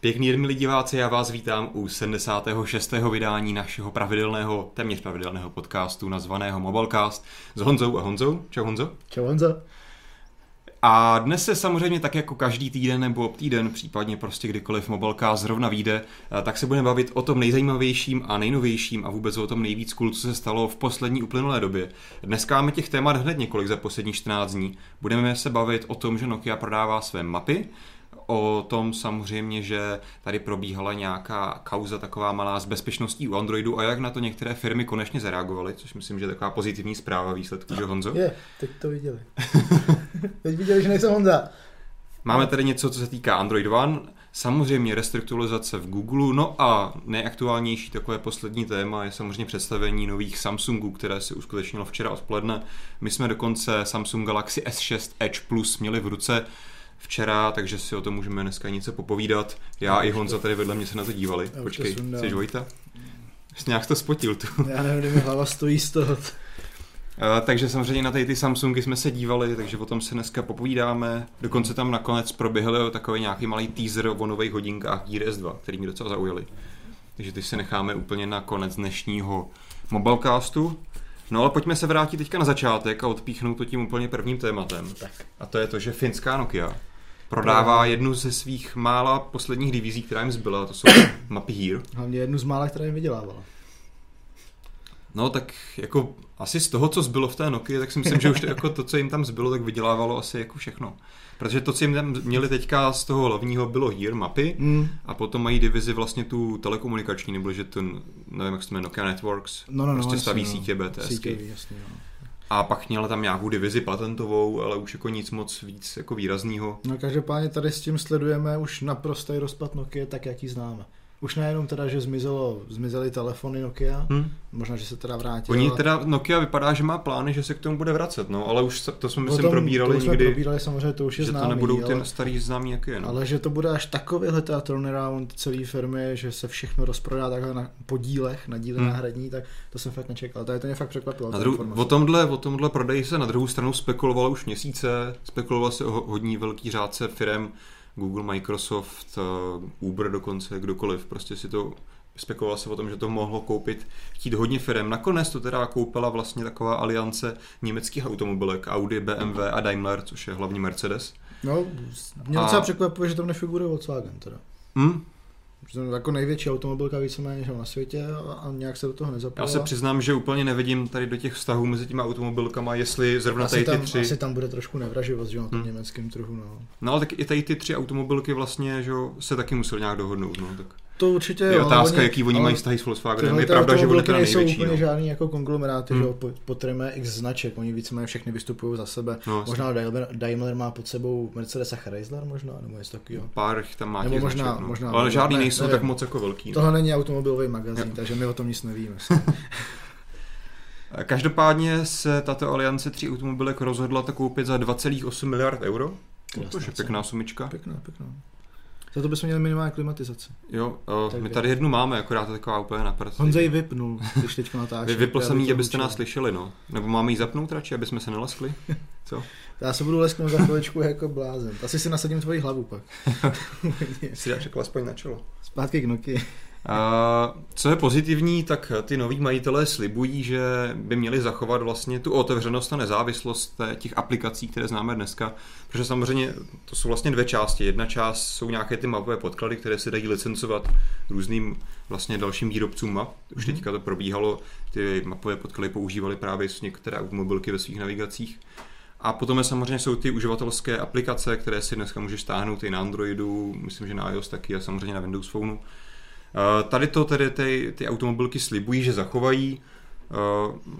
Pěkný den, milí diváci, já vás vítám u 76. vydání našeho pravidelného, téměř pravidelného podcastu nazvaného Mobilecast s Honzou a Honzou. Čau Honzo. Čau Honzo. A dnes se samozřejmě tak jako každý týden nebo týden, případně prostě kdykoliv Mobilecast zrovna vyjde, eh, tak se budeme bavit o tom nejzajímavějším a nejnovějším a vůbec o tom nejvíc cool, co se stalo v poslední uplynulé době. Dneska máme těch témat hned několik za poslední 14 dní. Budeme se bavit o tom, že Nokia prodává své mapy, o tom samozřejmě, že tady probíhala nějaká kauza taková malá s bezpečností u Androidu a jak na to některé firmy konečně zareagovaly, což myslím, že je taková pozitivní zpráva výsledku, že Honzo? Je, teď to viděli. teď viděli, že nejsem Honza. Máme tady něco, co se týká Android One, samozřejmě restrukturalizace v Google, no a nejaktuálnější takové poslední téma je samozřejmě představení nových Samsungů, které se uskutečnilo včera odpoledne. My jsme dokonce Samsung Galaxy S6 Edge Plus měli v ruce, včera, takže si o tom můžeme dneska něco popovídat. Já i Honza tady vedle mě se na to dívali. Já Počkej, jsi Vojta? Jsi nějak to spotil tu. Já nevím, kde mi hlava stojí z toho. Eh, takže samozřejmě na tady ty Samsungy jsme se dívali, takže o tom se dneska popovídáme. Dokonce tam nakonec proběhl takový nějaký malý teaser o nových hodinkách Gear S2, který mě docela zaujali. Takže ty se necháme úplně na konec dnešního mobilecastu. No ale pojďme se vrátit teďka na začátek a odpíchnout to tím úplně prvním tématem. Tak. A to je to, že finská Nokia prodává jednu ze svých mála posledních divizí, která jim zbyla, to jsou mapy Here. Hlavně jednu z mála, která jim vydělávala. No tak jako asi z toho, co zbylo v té Nokia, tak si myslím, že už to, jako to, co jim tam zbylo, tak vydělávalo asi jako všechno. Protože to, co jim tam měli teďka z toho hlavního, bylo Here mapy Mm. a potom mají divizi vlastně tu telekomunikační, nebo že ten, nevím, jak se to jmenuje, Nokia Networks, No, no, no, prostě jasně, staví no. sítě BTSky. Síťový, jasně, no. A pak měla tam nějakou divizi patentovou, ale už jako nic moc víc jako výrazného. No každopádně tady s tím sledujeme už naprostý rozpad Nokia, tak jak ji známe. Už nejenom teda, že zmizelo, zmizely telefony Nokia, Hm? možná, že se teda vrátilo. Oni teda, Nokia vypadá, že má plány, že se k tomu bude vracet, no, ale už se, to jsme myslím tom- probírali to už jsme někdy, probírali, samozřejmě to už je že známý, to nebudou ty ale, starý známí, jak je, no. ale že to bude až takovýhle ta turnaround celé firmy, že se všechno rozprodá takhle na podílech, na díle Hmm. náhradní, tak to jsem fakt nečekal. To, je, to mě fakt překvapilo. Na ta dru- informace. o, tomhle, o tomhle prodeji se na druhou stranu spekulovalo už měsíce, spekulovalo se o ho- hodní velký řádce firm, Google, Microsoft, eh, Uber dokonce, kdokoliv, prostě si to spekulovalo se o tom, že to mohlo koupit chtít hodně firm. Nakonec to teda koupila vlastně taková aliance německých automobilek, Audi, BMW a Daimler, což je hlavní Mercedes. No, mě A- docela překvapuje, že tam nefiguruje Volkswagen teda. Hm? Jako největší automobilka víceméně na světě a, nějak se do toho Já nezapojila. se přiznám, že úplně nevidím tady do těch vztahů mezi těma automobilkama, jestli zrovna asi tady ty tam, tři... asi tam bude trošku nevraživost, že na tom Hmm. německém trhu, no. No ale tak i tady ty tři automobilky vlastně, že jo, se taky museli nějak dohodnout, no, tak To určitě je jo, otázka, oni- jaký oni mají vztahy s Volkswagenem. Je pravda, že oni teda nejsou největší, úplně no. žádný jako konglomeráty, Hmm. že po- potřebujeme x značek, oni víceméně všechny vystupují za sebe. No, možná Daimler, Daimler má pod sebou Mercedes a Chrysler možná, nebo něco takového. Pár jich tam má Nebo možná- značek, no. možná- ale žádný ne, nejsou nevím. tak moc jako velký. No. Tohle není automobilový magazín, takže my o tom nic nevíme. Každopádně se tato aliance tří automobilek rozhodla to koupit za 2,8 miliard euro. Krásná To je pěkná sumička. Pěkná, pěkná. Za to bychom měli minimální klimatizaci. Jo, uh, Tak my tady jednu máme, akorát je taková úplně na prd. Honzej vypnul, když teďka natáčí. Vy, vypl jsem to abyste nás slyšeli, no. Nebo máme ji zapnout radši, aby jsme se neleskli? Co? Já se budu lesknout za chviličku jako blázen. Asi si nasadím tvoji hlavu pak. Si dáš jako aspoň na čelo. Zpátky k Nokia. A co je pozitivní, tak ty noví majitelé slibují, že by měli zachovat vlastně tu otevřenost a nezávislost těch aplikací, které známe dneska, protože samozřejmě to jsou vlastně dvě části. Jedna část jsou nějaké ty mapové podklady, které se dají licencovat různým vlastně dalším výrobcům map. Už Mhm. teďka to probíhalo, ty mapové podklady používali právě některé automobilky ve svých navigacích. A potom je samozřejmě jsou ty uživatelské aplikace, které si dneska můžeš stáhnout i na Androidu, myslím, že na iOS taky a samozřejmě na Windows Phoneu. Eh, Tady to tedy ty, ty automobilky slibují, že zachovají.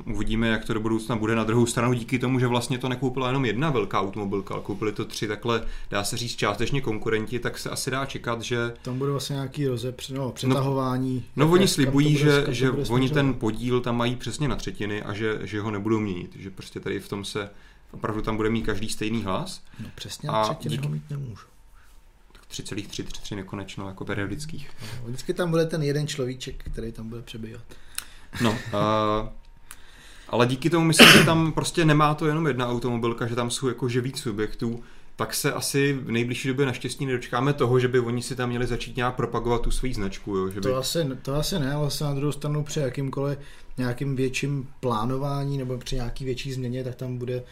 Uh, uvidíme, jak to do budoucna bude. Na druhou stranu díky tomu, že vlastně to nekoupila jenom jedna velká automobilka, ale koupili to tři takhle, dá se říct, částečně konkurenti, tak se asi dá čekat, že Tam bude vlastně nějaký rozepř, no, přetahování. No Jak- oni slibují, bude- že, to že bude oni ten podíl tam mají přesně na třetiny a že, že ho nebudou měnit. Že prostě tady v tom se opravdu tam bude mít každý stejný hlas. No přesně a na třetiny díky- ho mít nemůžu. Tak 3,3, 3,3 nekonečno, jako periodických. No, Vždycky tam bude ten jeden človíček, který tam bude přebývat. No, uh, ale díky tomu myslím, že tam prostě nemá to jenom jedna automobilka, že tam jsou jako že víc subjektů, tak se asi v nejbližší době naštěstí nedočkáme toho, že by oni si tam měli začít nějak propagovat tu svoji značku. Jo? Že by... To, asi, to asi ne, ale na druhou stranu při jakýmkoliv nějakým větším plánování nebo při nějaký větší změně, tak tam bude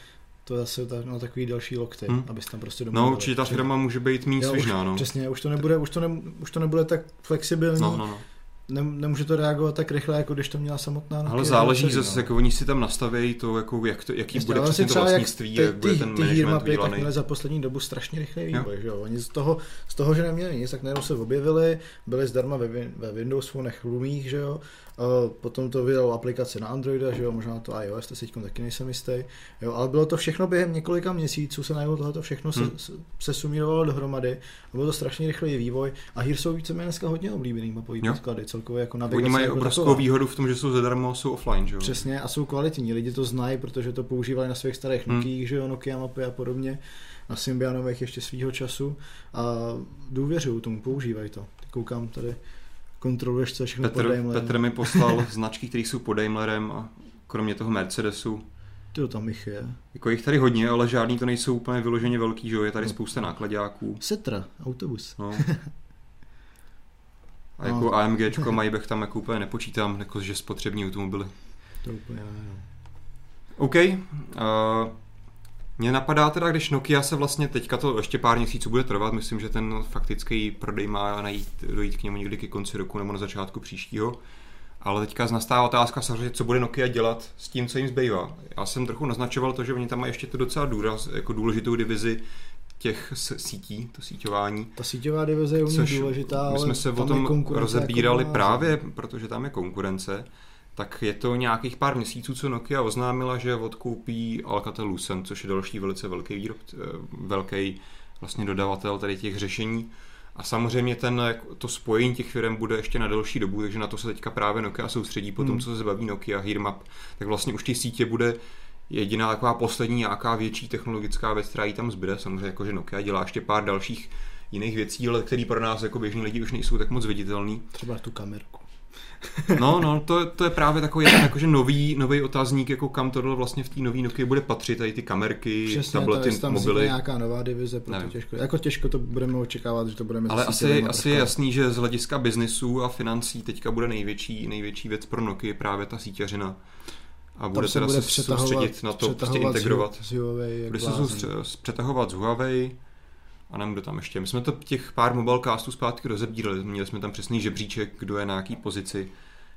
to zase ta, no, takový další lokty, hmm. abys tam prostě domluvili. No určitě ta firma může být méně svižná, no. Přesně, už to nebude, už to, ne, už to nebude tak flexibilní. No, no, no ne, nemůže to reagovat tak rychle, jako když to měla samotná Nokia. Ale záleží zase, no. jako oni si tam nastaví to, jako, jak to, jaký Jasně, bude přesně to vlastnictví, jak, jak bude ten ty management ty tak měli za poslední dobu strašně rychlý vývoj, že jo? Oni z toho, z toho, že neměli nic, tak najednou se objevili, byli zdarma ve, ve Windows Phonech Lumích, že jo? Potom to vydal aplikace na Androida, že jo, možná to iOS, to teď taky nejsem jistý, jo, ale bylo to všechno během několika měsíců, se najednou tohle všechno hmm. se, se sumírovalo dohromady a byl to strašně rychlý vývoj a Hier jsou víceméně dneska hodně oblíbený mapový podklady, celkově jako navigace. Oni mají jako obrovskou taková. výhodu v tom, že jsou zadarmo, jsou offline, že jo. Přesně a jsou kvalitní, lidi to znají, protože to používali na svých starých hmm. Nokia, že jo, Nokia mapy a podobně na Symbianových ještě svýho času a důvěřují tomu, používají to. Koukám tady kontroluješ, co všechno Petr, pod Daimlerem. Petr mi poslal značky, které jsou pod Daimlerem a kromě toho Mercedesu. Ty tam jich je. Jako jich tady hodně, ale žádný to nejsou úplně vyloženě velký, že jo? Je tady no. spousta nákladáků. Setra, autobus. No. A jako no. AMGčko Maybach tam jako úplně nepočítám, jako že spotřební automobily. To úplně ne, no. OK. Uh, mně napadá teda, když Nokia se vlastně teďka to ještě pár měsíců bude trvat, myslím, že ten faktický prodej má najít, dojít k němu někdy ke konci roku nebo na začátku příštího. Ale teďka nastává otázka samozřejmě, co bude Nokia dělat s tím, co jim zbývá. Já jsem trochu naznačoval to, že oni tam mají ještě to docela důraz, jako důležitou divizi těch sítí, to síťování. Ta síťová divize je u důležitá, My jsme se o tom rozebírali jako právě, protože tam je konkurence tak je to nějakých pár měsíců, co Nokia oznámila, že odkoupí Alcatel-Lucent, což je další velice velký výrob, eh, velký vlastně dodavatel tady těch řešení. A samozřejmě ten, to spojení těch firm bude ještě na delší dobu, takže na to se teďka právě Nokia soustředí po tom, hmm. co se zbaví Nokia Hearmap, tak vlastně už ty sítě bude jediná taková poslední nějaká větší technologická věc, která jí tam zbyde. Samozřejmě jako, že Nokia dělá ještě pár dalších jiných věcí, ale které pro nás jako běžní lidi už nejsou tak moc viditelný. Třeba tu kamerku. No, no, to, to je právě takový jakože nový, nový otázník, jako kam tohle vlastně v té nový Nokia bude patřit, tady ty kamerky, Přesně, tablety, to je, tam mobily. nějaká nová divize, proto těžko, jako těžko to budeme očekávat, že to budeme Ale asi, asi je jasný, že z hlediska biznisu a financí teďka bude největší, největší věc pro Nokia právě ta sítěřina. A bude se teda bude se soustředit na to, prostě integrovat. Z Huawei, bude se přetahovat z Huawei, a nevím, kdo tam ještě. My jsme to těch pár mobilecastů zpátky rozebírali, měli jsme tam přesný žebříček, kdo je na jaký pozici.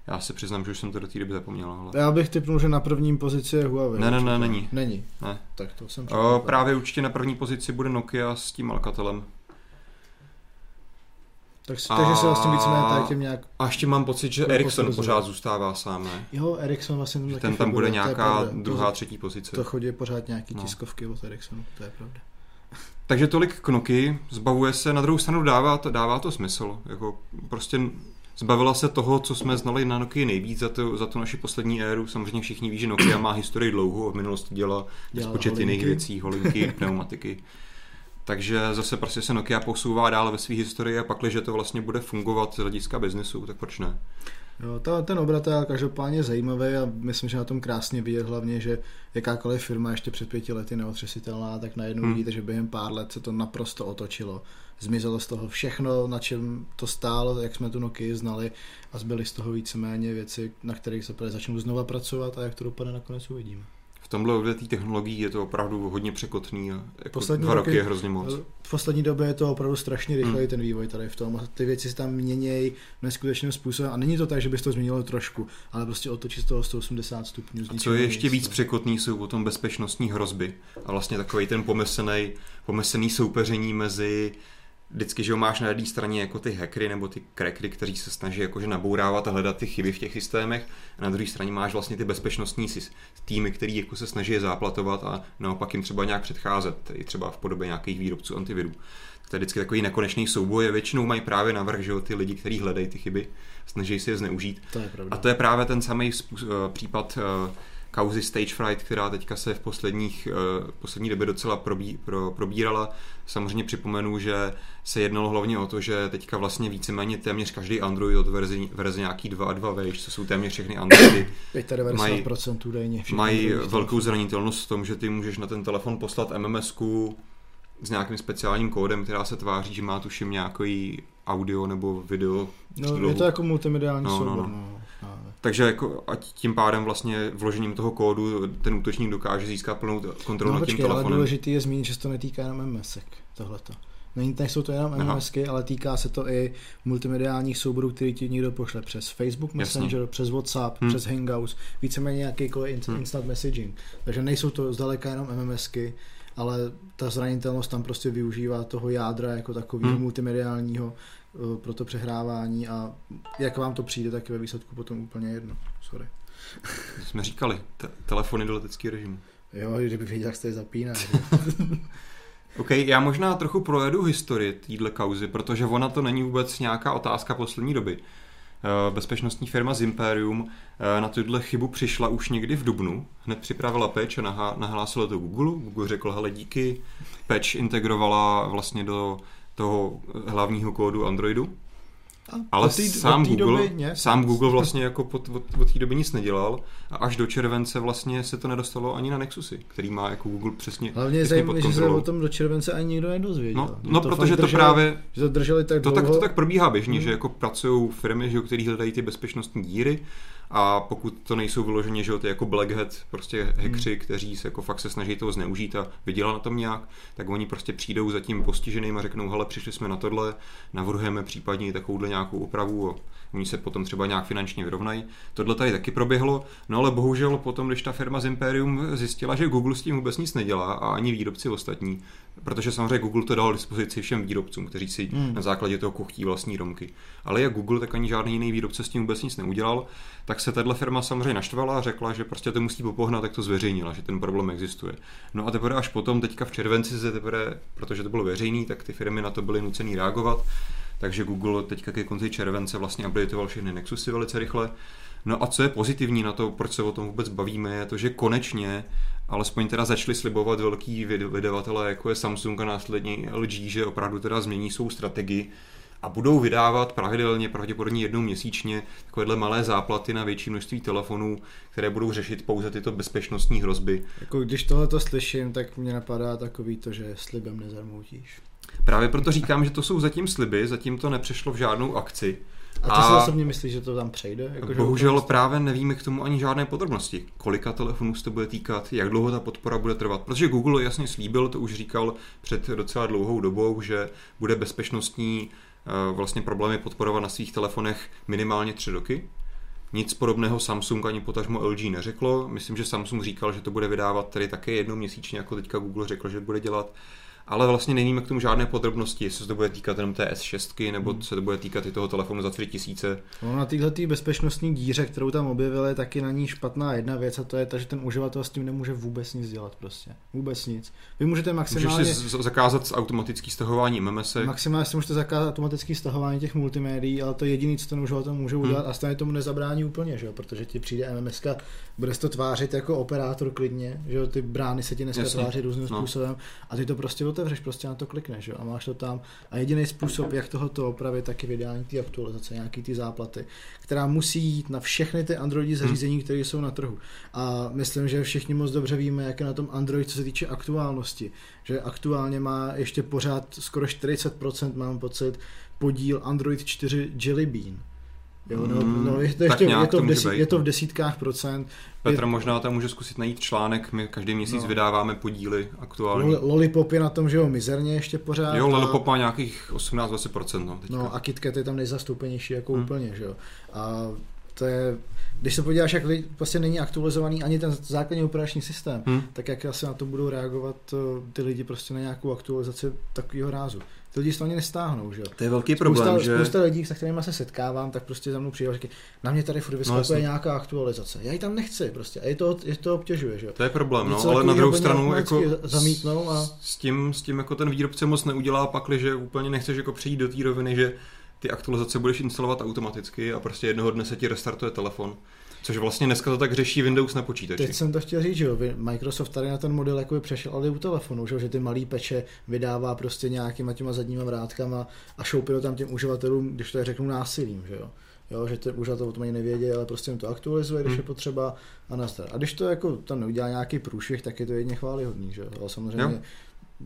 Já se přiznám, že už jsem to do té doby zapomněl. Ale... Já bych typnul, že na prvním pozici je Huawei. Ne, ne, ne, není. Není. Ne. Tak to jsem o, Právě určitě na první pozici bude Nokia s tím Alcatelem. Tak, a... takže se vlastně víceméně tady tím nějak... A ještě mám pocit, že Ericsson pořád zůstává sám, ne? Jo, Ericsson vlastně tam Ten tam bude nějaká druhá, třetí pozice. To chodí pořád nějaký no. tiskovky od Ericssonu, to je pravda. Takže tolik knoky, zbavuje se, na druhou stranu dává to, dává to smysl. Jako prostě zbavila se toho, co jsme znali na Nokia nejvíc za, to, za tu naši poslední éru. Samozřejmě všichni ví, že Nokia má historii dlouhou, v minulosti dělala počet jiných věcí, holinky, pneumatiky. Takže zase prostě se Nokia posouvá dál ve své historii a pak, že to vlastně bude fungovat z hlediska biznesu, tak proč ne? Jo, ta, ten obrat je každopádně zajímavý a myslím, že na tom krásně vidět hlavně, že jakákoliv firma ještě před pěti lety neotřesitelná, tak najednou hmm. vidíte, že během pár let se to naprosto otočilo. Zmizelo z toho všechno, na čem to stálo, jak jsme tu Nokia znali a zbyly z toho víceméně věci, na kterých se začnou znova pracovat a jak to dopadne nakonec uvidíme v tomhle odvětví technologií je to opravdu hodně překotný a jako poslední dva roky, roky je hrozně moc. V poslední době je to opravdu strašně rychlej hmm. ten vývoj tady v tom. Ty věci se tam měnějí neskutečným způsobem a není to tak, že bys to změnilo trošku, ale prostě otočit z toho 180 stupňů. A co je ještě víc překotný, jsou potom bezpečnostní hrozby a vlastně takový ten pomyslný, pomyslný soupeření mezi vždycky, že ho máš na jedné straně jako ty hackery nebo ty crackery, kteří se snaží jakože nabourávat a hledat ty chyby v těch systémech a na druhé straně máš vlastně ty bezpečnostní týmy, který jako se snaží je záplatovat a naopak jim třeba nějak předcházet, i třeba v podobě nějakých výrobců antivirů. To je vždycky takový nekonečný souboj a většinou mají právě navrh, že jo, ty lidi, kteří hledají ty chyby, snaží si je zneužít. To je a to je právě ten samý eh, případ uh, kauzy Stage Fright, která teďka se v posledních, uh, poslední době docela probí, pro, probírala. Samozřejmě připomenu, že se jednalo hlavně o to, že teďka vlastně víceméně téměř každý Android od verze, verze nějaký 2 a 2 vejš, co jsou téměř všechny Androidy, mají, údajně, mají velkou zranitelnost v tom, že ty můžeš na ten telefon poslat MMSku, s nějakým speciálním kódem, která se tváří, že má tuším nějaký audio nebo video. No, je to jako multimediální no, soubor. No, no. No. Takže jako, ať tím pádem vlastně vložením toho kódu ten útočník dokáže získat plnou kontrolu no, nad tím telefonem. Ale důležitý je zmínit, že se to netýká jenom MSek, tohleto. Není, nejsou to jenom MMSky, ale týká se to i multimediálních souborů, který ti někdo pošle přes Facebook Messenger, Jasně. přes WhatsApp, hmm. přes Hangouts, víceméně jakýkoliv hmm. instant messaging. Takže nejsou to zdaleka jenom MMSky, ale ta zranitelnost tam prostě využívá toho jádra jako takového hmm. multimediálního pro to přehrávání a jak vám to přijde, tak je ve výsledku potom úplně jedno. Sorry. Jsme říkali, te- telefony do leteckého režimu. Jo, kdyby věděl, jak jste je zapíná. OK, já možná trochu projedu historii téhle kauzy, protože ona to není vůbec nějaká otázka poslední doby. Eh, bezpečnostní firma Zimperium eh, na tuhle chybu přišla už někdy v Dubnu. Hned připravila patch a nahlásila to Google. Google řekl, hele díky. Patch integrovala vlastně do toho hlavního kódu Androidu. Ale tý, sám, Google, doby, sám Google vlastně jako pod, od, od té doby nic nedělal a až do července vlastně se to nedostalo ani na Nexusy, který má jako Google přesně Hlavně je zajímavé, že se o tom do července ani nikdo nedozvěděl. No, no to protože to právě... Že to drželi tak to, tak, to tak probíhá běžně, hmm. že jako pracují firmy, že, který hledají ty bezpečnostní díry a pokud to nejsou vyloženě, že ty jako Black Hat, prostě hackři, hmm. kteří se jako fakt se snaží toho zneužít a vydělat na tom nějak, tak oni prostě přijdou za tím postiženým a řeknou, hele, přišli jsme na tohle, navrhujeme případně takovouhle nějakou opravu a oni se potom třeba nějak finančně vyrovnají. Tohle tady taky proběhlo, no ale bohužel potom, když ta firma z Imperium zjistila, že Google s tím vůbec nic nedělá a ani výrobci ostatní, protože samozřejmě Google to dal dispozici všem výrobcům, kteří si hmm. na základě toho kuchtí vlastní domky. Ale jak Google, tak ani žádný jiný výrobce s tím vůbec nic neudělal, tak se tahle firma samozřejmě naštvala a řekla, že prostě to musí popohnat, tak to zveřejnila, že ten problém existuje. No a teprve až potom, teďka v červenci se teprve, protože to bylo veřejný, tak ty firmy na to byly nucený reagovat. Takže Google teďka ke konci července vlastně updateoval všechny Nexusy velice rychle. No a co je pozitivní na to, proč se o tom vůbec bavíme, je to, že konečně alespoň teda začali slibovat velký vydavatelé, jako je Samsung a následně LG, že opravdu teda změní svou strategii a budou vydávat pravidelně, pravděpodobně jednou měsíčně, takovéhle malé záplaty na větší množství telefonů, které budou řešit pouze tyto bezpečnostní hrozby. Jako když tohle to slyším, tak mě napadá takový to, že slibem nezarmoutíš. Právě proto říkám, že to jsou zatím sliby, zatím to nepřešlo v žádnou akci. A ty a si osobně myslíš, že to tam přejde? Jako, bohužel právě nevíme k tomu ani žádné podrobnosti. Kolika telefonů se to bude týkat, jak dlouho ta podpora bude trvat. Protože Google jasně slíbil, to už říkal před docela dlouhou dobou, že bude bezpečnostní eh, vlastně problémy podporovat na svých telefonech minimálně tři roky. Nic podobného Samsung ani potažmo LG neřeklo. Myslím, že Samsung říkal, že to bude vydávat tedy také jednou měsíčně, jako teďka Google řekl, že bude dělat ale vlastně nevíme k tomu žádné podrobnosti, jestli se to bude týkat jenom té S6, nebo hmm. se to bude týkat i toho telefonu za 3000. No, na téhle tý bezpečnostní díře, kterou tam objevili, taky na ní špatná jedna věc a to je ta, že ten uživatel s tím nemůže vůbec nic dělat prostě. Vůbec nic. Vy můžete maximálně... Můžeš si zakázat automatický stahování MMS. Maximálně si můžete zakázat automatický stahování těch multimédií, ale to je jediné, co ten uživatel může hmm. udělat hmm. a stejně tomu nezabrání úplně, že jo? protože ti přijde MMS, bude to tvářit jako operátor klidně, že jo? ty brány se ti dneska tváří různým no. způsobem a ty to prostě otevřeš, prostě na to klikneš jo, a máš to tam. A jediný způsob, jak tohoto opravit, tak je vydání té aktualizace, nějaký ty záplaty, která musí jít na všechny ty Androidi hmm. zařízení, hmm. které jsou na trhu. A myslím, že všichni moc dobře víme, jak je na tom Android, co se týče aktuálnosti. Že aktuálně má ještě pořád skoro 40%, mám pocit, podíl Android 4 Jelly Bean Jo, no, mm, no, je, to ještě, je, to v desít, je to v desítkách procent. Petr je, možná tam může zkusit najít článek, my každý měsíc no. vydáváme podíly aktuálně. Lollipop je na tom, že jo, mizerně ještě pořád. Jo, Lollipop má nějakých 18-20%. No, teďka. no a KitKat je tam nejzastoupenější jako hmm. úplně, že jo. A to je, když se podíváš, jak vlastně není aktualizovaný ani ten základní operační systém, hmm. tak jak asi na to budou reagovat eh, ty lidi prostě na nějakou aktualizaci takového rázu ty lidi to ani nestáhnou, že jo. To je velký problém, spousta, že... Spousta lidí, se kterými se setkávám, tak prostě za mnou přijde a říkají, na mě tady furt no, vyskakuje no, nějaká aktualizace. Já ji tam nechci prostě a je to, je to obtěžuje, že jo. To je problém, no, ale na druhou stranu jako zamítnou a... S tím, s tím jako ten výrobce moc neudělá pakli, že úplně nechceš jako přijít do té roviny, že ty aktualizace budeš instalovat automaticky a prostě jednoho dne se ti restartuje telefon. Což vlastně dneska to tak řeší Windows na počítači. Teď jsem to chtěl říct, že jo, Microsoft tady na ten model jako přešel, ale u telefonu, že, že ty malý peče vydává prostě nějakýma těma zadníma vrátkama a šoupil tam těm uživatelům, když to je řeknu násilím, že jo. Jo, že ten uživatel o tom ani nevěděl, ale prostě jim to aktualizuje, když hmm. je potřeba a nazdar. A když to jako tam neudělá nějaký průšvih, tak je to jedně chválihodný, že jo. Ale samozřejmě no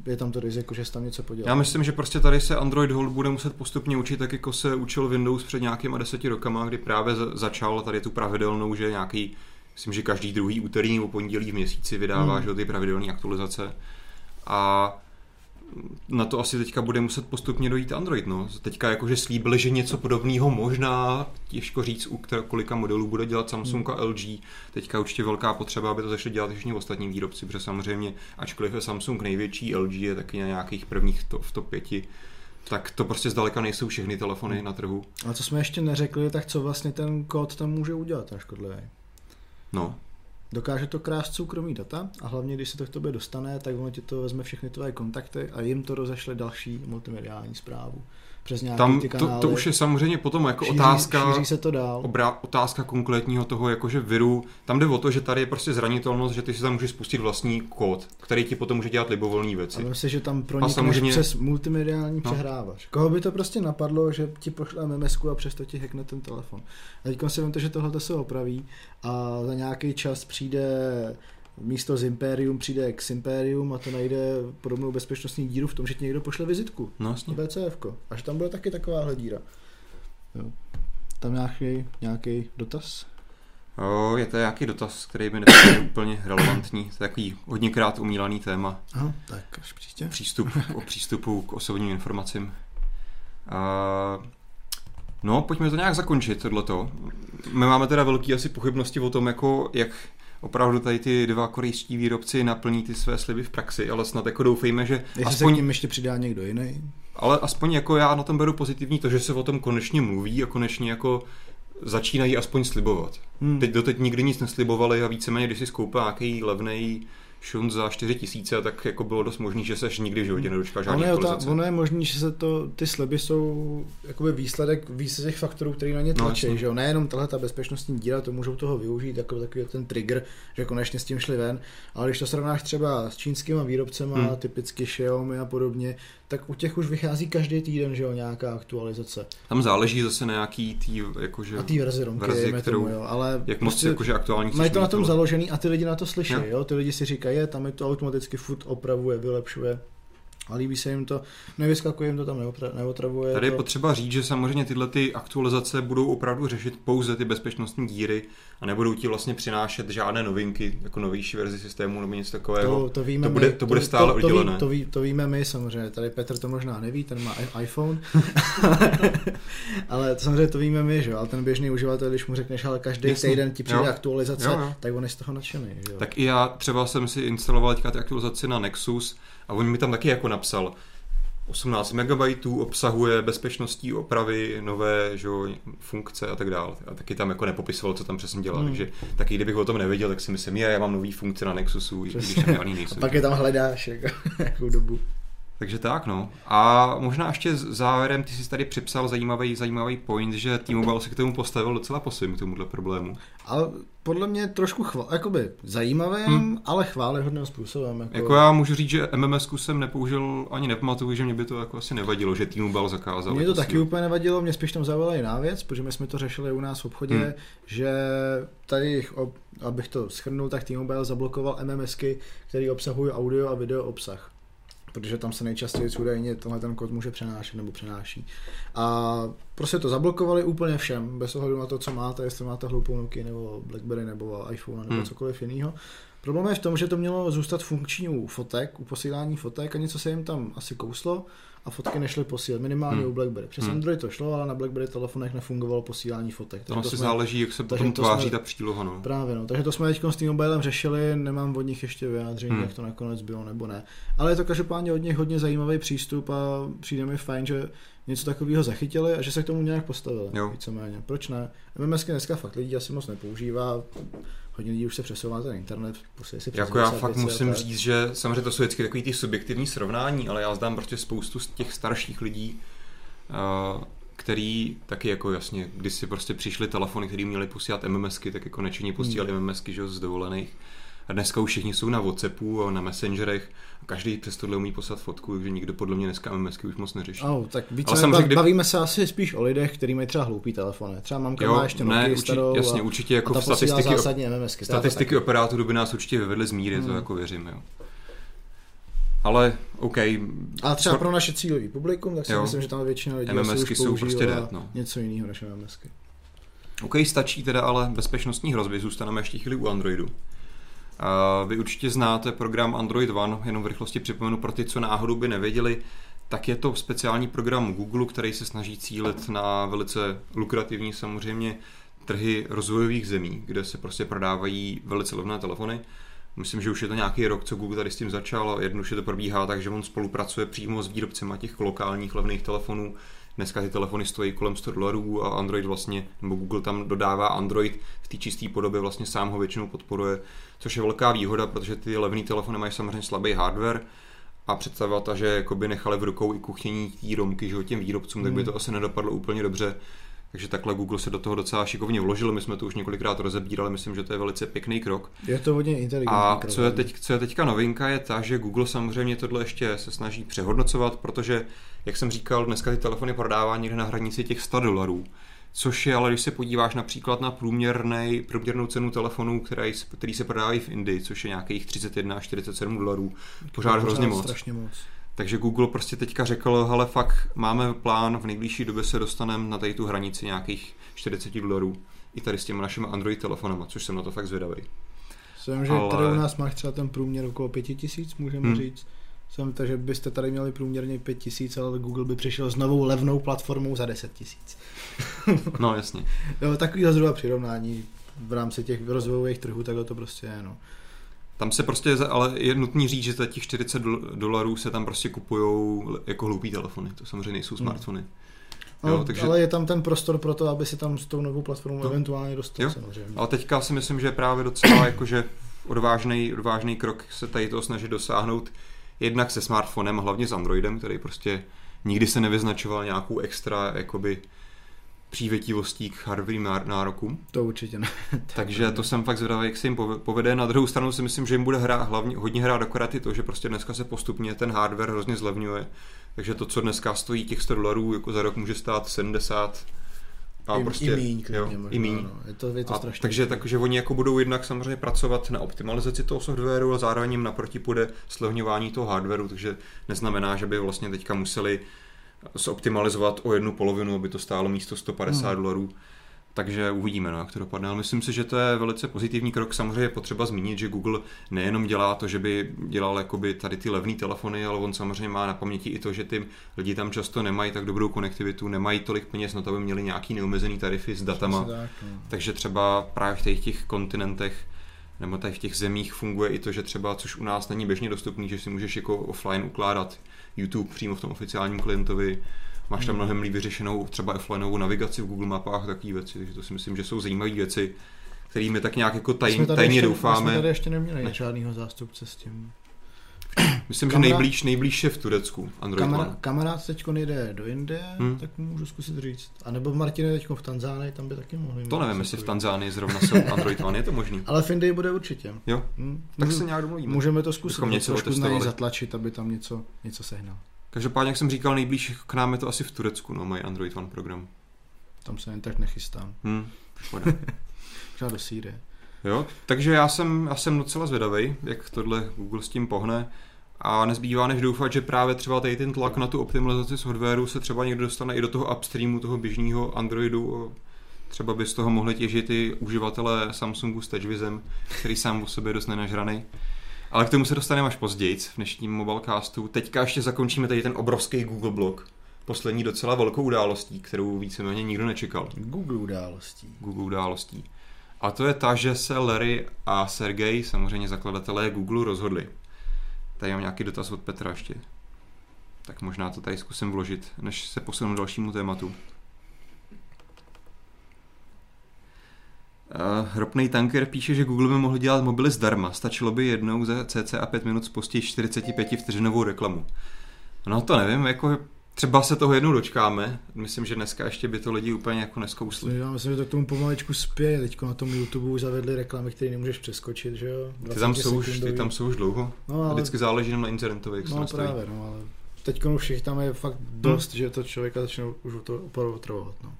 je tam to riziko, že se tam něco podělá. Já myslím, že prostě tady se Android Hold bude muset postupně učit, tak jako se učil Windows před nějakýma deseti rokama, kdy právě začal tady tu pravidelnou, že nějaký, myslím, že každý druhý úterý nebo pondělí v měsíci vydává hmm. že, ty pravidelné aktualizace. A na to asi teďka bude muset postupně dojít Android. No. Teďka jakože slíbili, že něco podobného možná, těžko říct, u kolika modelů bude dělat Samsung a LG. Teďka určitě velká potřeba, aby to začali dělat všichni ostatní výrobci, protože samozřejmě, ačkoliv je Samsung největší, LG je taky na nějakých prvních to, v top 5, tak to prostě zdaleka nejsou všechny telefony hmm. na trhu. A co jsme ještě neřekli, tak co vlastně ten kód tam může udělat, až škodlivý? No, Dokáže to krást soukromí data a hlavně, když se to k tobě dostane, tak ono ti to vezme všechny tvoje kontakty a jim to rozešle další multimediální zprávu přes nějaký Tam ty kanály. To, to už je samozřejmě potom jako šíří, otázka, šíří se to dál. Obra, otázka konkrétního toho jakože viru. Tam jde o to, že tady je prostě zranitelnost, že ty si tam můžeš spustit vlastní kód, který ti potom může dělat libovolné věci. A myslím, že tam pronikneš samozřejmě... přes multimediální no. přehrávač. Koho by to prostě napadlo, že ti pošle MMS a přesto ti hackne ten telefon. A teď si vím to, že tohle se opraví a za nějaký čas přijde místo z Imperium přijde k Imperium a to najde podobnou bezpečnostní díru v tom, že ti někdo pošle vizitku. No jasně. BCF. Až tam bude taky takováhle díra. Jo. Tam nějaký, nějaký dotaz? O, je to nějaký dotaz, který by nebyl úplně relevantní. To je takový hodněkrát umílaný téma. Aha, tak až příště. Přístup, o přístupu k osobním informacím. Uh, no, pojďme to nějak zakončit, tohleto. My máme teda velký asi pochybnosti o tom, jako jak opravdu tady ty dva korejští výrobci naplní ty své sliby v praxi, ale snad jako doufejme, že Jestli aspoň... se k ním ještě přidá někdo jiný. Ale aspoň jako já na tom beru pozitivní to, že se o tom konečně mluví a konečně jako začínají aspoň slibovat. Hmm. Teď doteď nikdy nic neslibovali a víceméně, když si skoupil nějaký levný šunt za 4 tisíce, tak jako bylo dost možný, že seš nikdy v životě nedočkal žádný ono je, ono je možný, že se to, ty sliby jsou jakoby výsledek více těch faktorů, který na ně no, tlačí, no, že jo? Nejenom tahle ta bezpečnostní díla, to můžou toho využít, jako takový ten trigger, že konečně s tím šli ven, ale když to srovnáš třeba s čínskými výrobcemi, hmm. typicky Xiaomi a podobně, tak u těch už vychází každý týden, že jo, nějaká aktualizace. Tam záleží zase na nějaký tý, jakože... A tý verzi romky, verzi, kterou, tomu, jo, ale jak moc prostě jakože aktuální Mají to na tom založený a ty lidi na to slyší, jo? jo? Ty lidi si říkají, je, tam je to automaticky furt opravuje, vylepšuje a líbí se jim to, nevyskakuje jim to tam, neotravuje. Tady je to. potřeba říct, že samozřejmě tyhle ty aktualizace budou opravdu řešit pouze ty bezpečnostní díry a nebudou ti vlastně přinášet žádné novinky, jako novější verzi systému nebo něco takového. To, to, víme to, bude, my, to bude stále to, to, oddělené. To, ví, to víme my samozřejmě, tady Petr to možná neví, ten má iPhone, ale to samozřejmě to víme my, že? ale ten běžný uživatel, když mu řekneš, ale každý Jasně. týden ti přijde jo. aktualizace, jo, jo. tak on je z toho nadšený. Že? Tak i já třeba jsem si instaloval teďka ty aktualizace na Nexus a on mi tam taky jako napsal, 18 MB obsahuje bezpečnostní opravy, nové že, funkce a tak dále. A taky tam jako nepopisoval, co tam přesně dělá. Hmm. Takže taky kdybych o tom nevěděl, tak si myslím, je, já mám nový funkce na Nexusu, i když tam nejsou. A pak je tam hledáš jako, jakou dobu. Takže tak, no. A možná ještě závěrem, ty jsi tady připsal zajímavý, zajímavý point, že T-Mobile se k tomu postavil docela po svým, k tomuhle problému. Ale podle mě trošku chval, jakoby zajímavým, hmm. ale chválihodným způsobem. Jako... jako... já můžu říct, že MMS jsem nepoužil ani nepamatuju, že mě by to jako asi nevadilo, že T-Mobile zakázal. Mě to taky svým. úplně nevadilo, mě spíš tam zaujala jiná věc, protože my jsme to řešili u nás v obchodě, hmm. že tady, abych to schrnul, tak T-Mobile zablokoval MMSky, které obsahují audio a video obsah protože tam se nejčastěji údajně tenhle ten kód může přenášet nebo přenáší. A prostě to zablokovali úplně všem, bez ohledu na to, co máte, jestli máte hloupou Nokia nebo Blackberry nebo iPhone nebo hmm. cokoliv jiného. Problém je v tom, že to mělo zůstat funkční u fotek, u posílání fotek a něco se jim tam asi kouslo a fotky nešly posílat, minimálně hmm. u BlackBerry. Přes hmm. Android to šlo, ale na BlackBerry telefonech nefungovalo posílání fotek. To asi záleží, jak se potom tváří jsme, ta příloha. No. Právě, no. Takže to jsme teď s tím mobilem řešili, nemám od nich ještě vyjádření, hmm. jak to nakonec bylo nebo ne. Ale je to každopádně od nich hodně zajímavý přístup a přijde mi fajn, že něco takového zachytili a že se k tomu nějak postavili. Jo. Víceméně. Proč ne? MMSky dneska fakt lidi asi moc nepoužívá hodně lidí už se přesouvá na internet. Prostě si jako já fakt musím říct, že samozřejmě to jsou vždycky takový ty subjektivní srovnání, ale já znám prostě spoustu z těch starších lidí, uh, který taky jako jasně, když si prostě přišli telefony, který měli posílat MMSky, tak jako nečení posílali hmm. MMSky že, z dovolených. Dneska už všichni jsou na Whatsappu a na Messengerech a každý přes tohle umí poslat fotku, takže nikdo podle mě dneska MMSky už moc neřeší. Oh, tak více Ale bav, kdy... bavíme se asi spíš o lidech, kteří mají třeba hloupý telefony. Třeba mamka jo, má ještě ne, určitě, starou jasně, určitě jako a statistiky, MMSky, statistiky operátorů by nás určitě vyvedly z míry, hmm. to jako věřím. Jo. Ale OK. A třeba pro naše cílový publikum, tak si jo. myslím, že tam většina lidí MMSky jsou prostě dead, no. něco jiného než MMSky. OK, stačí teda, ale bezpečnostní hrozby, zůstaneme ještě chvíli u Androidu. Vy určitě znáte program Android One, jenom v rychlosti připomenu pro ty, co náhodou by nevěděli, tak je to speciální program Google, který se snaží cílit na velice lukrativní samozřejmě trhy rozvojových zemí, kde se prostě prodávají velice levné telefony. Myslím, že už je to nějaký rok, co Google tady s tím začal jednoduše to probíhá tak, že on spolupracuje přímo s výrobcema těch lokálních levných telefonů. Dneska ty telefony stojí kolem 100 dolarů a Android vlastně, nebo Google tam dodává Android v té čisté podobě, vlastně sám ho většinou podporuje, což je velká výhoda, protože ty levné telefony mají samozřejmě slabý hardware, a představovat, že jakoby nechali v rukou i kuchyní té romky že těm výrobcům, tak by hmm. to asi nedopadlo úplně dobře. Takže takhle Google se do toho docela šikovně vložil, my jsme to už několikrát rozebírali, myslím, že to je velice pěkný krok. Je to hodně inteligentní A co je, teď, co je teďka novinka je ta, že Google samozřejmě tohle ještě se snaží přehodnocovat, protože, jak jsem říkal, dneska ty telefony prodává někde na hranici těch 100 dolarů. Což je, ale když se podíváš například na průměrnej, průměrnou cenu telefonu, který, který se prodávají v Indii, což je nějakých 31 až 47 dolarů, pořád hrozně moc. Strašně moc. Takže Google prostě teďka řekl, hele fakt máme plán, v nejbližší době se dostaneme na tady tu hranici nějakých 40 dolarů. I tady s těmi našimi Android telefonama, což jsem na to fakt zvědavý. Myslím, že Ale... tady u nás máš třeba ten průměr okolo 5000, můžeme hmm. říct. Jsem, takže byste tady měli průměrně 5000, ale Google by přišel s novou levnou platformou za 10 tisíc. no jasně. jo, takový zhruba přirovnání v rámci těch rozvojových trhů, tak to prostě je, no. Tam se prostě, ale je nutný říct, že za těch 40 dolarů se tam prostě kupují jako hloupý telefony. To samozřejmě nejsou hmm. smartfony. Hmm. Jo, takže... Ale je tam ten prostor pro to, aby si tam s tou novou platformou no. eventuálně dostal jo. samozřejmě. Ale teďka si myslím, že je právě docela jakože odvážný, odvážný krok se tady toho snažit dosáhnout jednak se smartfonem, hlavně s Androidem, který prostě nikdy se nevyznačoval nějakou extra jakoby přívětivostí k hardwareovým nárokům. To určitě ne. Takže to jsem fakt zvědavý, jak se jim povede. Na druhou stranu si myslím, že jim bude hrát hlavně, hodně hrát akorát i to, že prostě dneska se postupně ten hardware hrozně zlevňuje. Takže to, co dneska stojí těch 100 dolarů, jako za rok může stát 70, a I, prostě, i míň, jo, možná, i míň. No. Je to, je to a strašně. Takže, takže oni jako budou jednak samozřejmě pracovat na optimalizaci toho softwaru, ale zároveň jim naproti půjde slevňování toho hardwareu, takže neznamená, že by vlastně teďka museli zoptimalizovat o jednu polovinu, aby to stálo místo 150 hmm. dolarů. Takže uvidíme, no, jak to dopadne. Ale myslím si, že to je velice pozitivní krok. Samozřejmě je potřeba zmínit, že Google nejenom dělá to, že by dělal jakoby tady ty levné telefony, ale on samozřejmě má na paměti i to, že ty lidi tam často nemají tak dobrou konektivitu, nemají tolik peněz na to, aby měli nějaký neomezený tarify s datama. Tak, no. Takže třeba právě v těch, těch kontinentech nebo tady v těch zemích funguje i to, že třeba, což u nás není běžně dostupný, že si můžeš jako offline ukládat YouTube přímo v tom oficiálním klientovi, máš tam hmm. mnohem líp vyřešenou třeba offlineovou navigaci v Google mapách, takové věci, takže to si myslím, že jsou zajímavé věci, kterými tak nějak jako taj, tajně ještě, doufáme. My jsme tady ještě neměli ne. žádného zástupce s tím. Myslím, kamarád, že nejblíž, nejblíž je v Turecku Android kamera, One. Kamarád teď jde do Indie, hmm. tak mu můžu zkusit říct. A nebo Martin teď v Tanzánii, tam by taky mohli. To nevím, jestli v Tanzánii zrovna jsou Android One, je to možný. Ale v Indii bude určitě. Jo, hmm. tak se nějak domluvíme. Můžeme to zkusit, něco trošku zatlačit, aby tam něco, něco sehnal. Každopádně, jak jsem říkal, nejblíž k nám je to asi v Turecku, no, mají Android One program. Tam se jen tak nechystám. Hmm, Třeba do Sýrie. Jo, takže já jsem, já jsem docela zvědavý, jak tohle Google s tím pohne. A nezbývá než doufat, že právě třeba tady ten tlak na tu optimalizaci softwaru se třeba někdo dostane i do toho upstreamu toho běžného Androidu. Třeba by z toho mohli těžit i uživatelé Samsungu s TouchWizem, který sám o sobě dost nenažraný. Ale k tomu se dostaneme až později v dnešním mobilecastu. Teďka ještě zakončíme tady ten obrovský Google blog. Poslední docela velkou událostí, kterou víceméně nikdo nečekal. Google událostí. Google událostí. A to je ta, že se Larry a Sergej, samozřejmě zakladatelé Google, rozhodli. Tady mám nějaký dotaz od Petra ještě. Tak možná to tady zkusím vložit, než se posunu dalšímu tématu. Uh, ropný tanker píše, že Google by mohl dělat mobily zdarma. Stačilo by jednou za cca 5 minut spustit 45 vteřinovou reklamu. No to nevím, jako třeba se toho jednou dočkáme. Myslím, že dneska ještě by to lidi úplně jako neskousli. Já myslím, že to k tomu pomalečku spěje. Teď na tom YouTube už zavedli reklamy, které nemůžeš přeskočit, že jo? Ty tam, jsou už, ty tam jsou už dlouho. No, ale... Vždycky záleží na internetových No právě, no, ale teď už jich tam je fakt dost, hmm. že to člověka začne už to opravdu otravovat. No.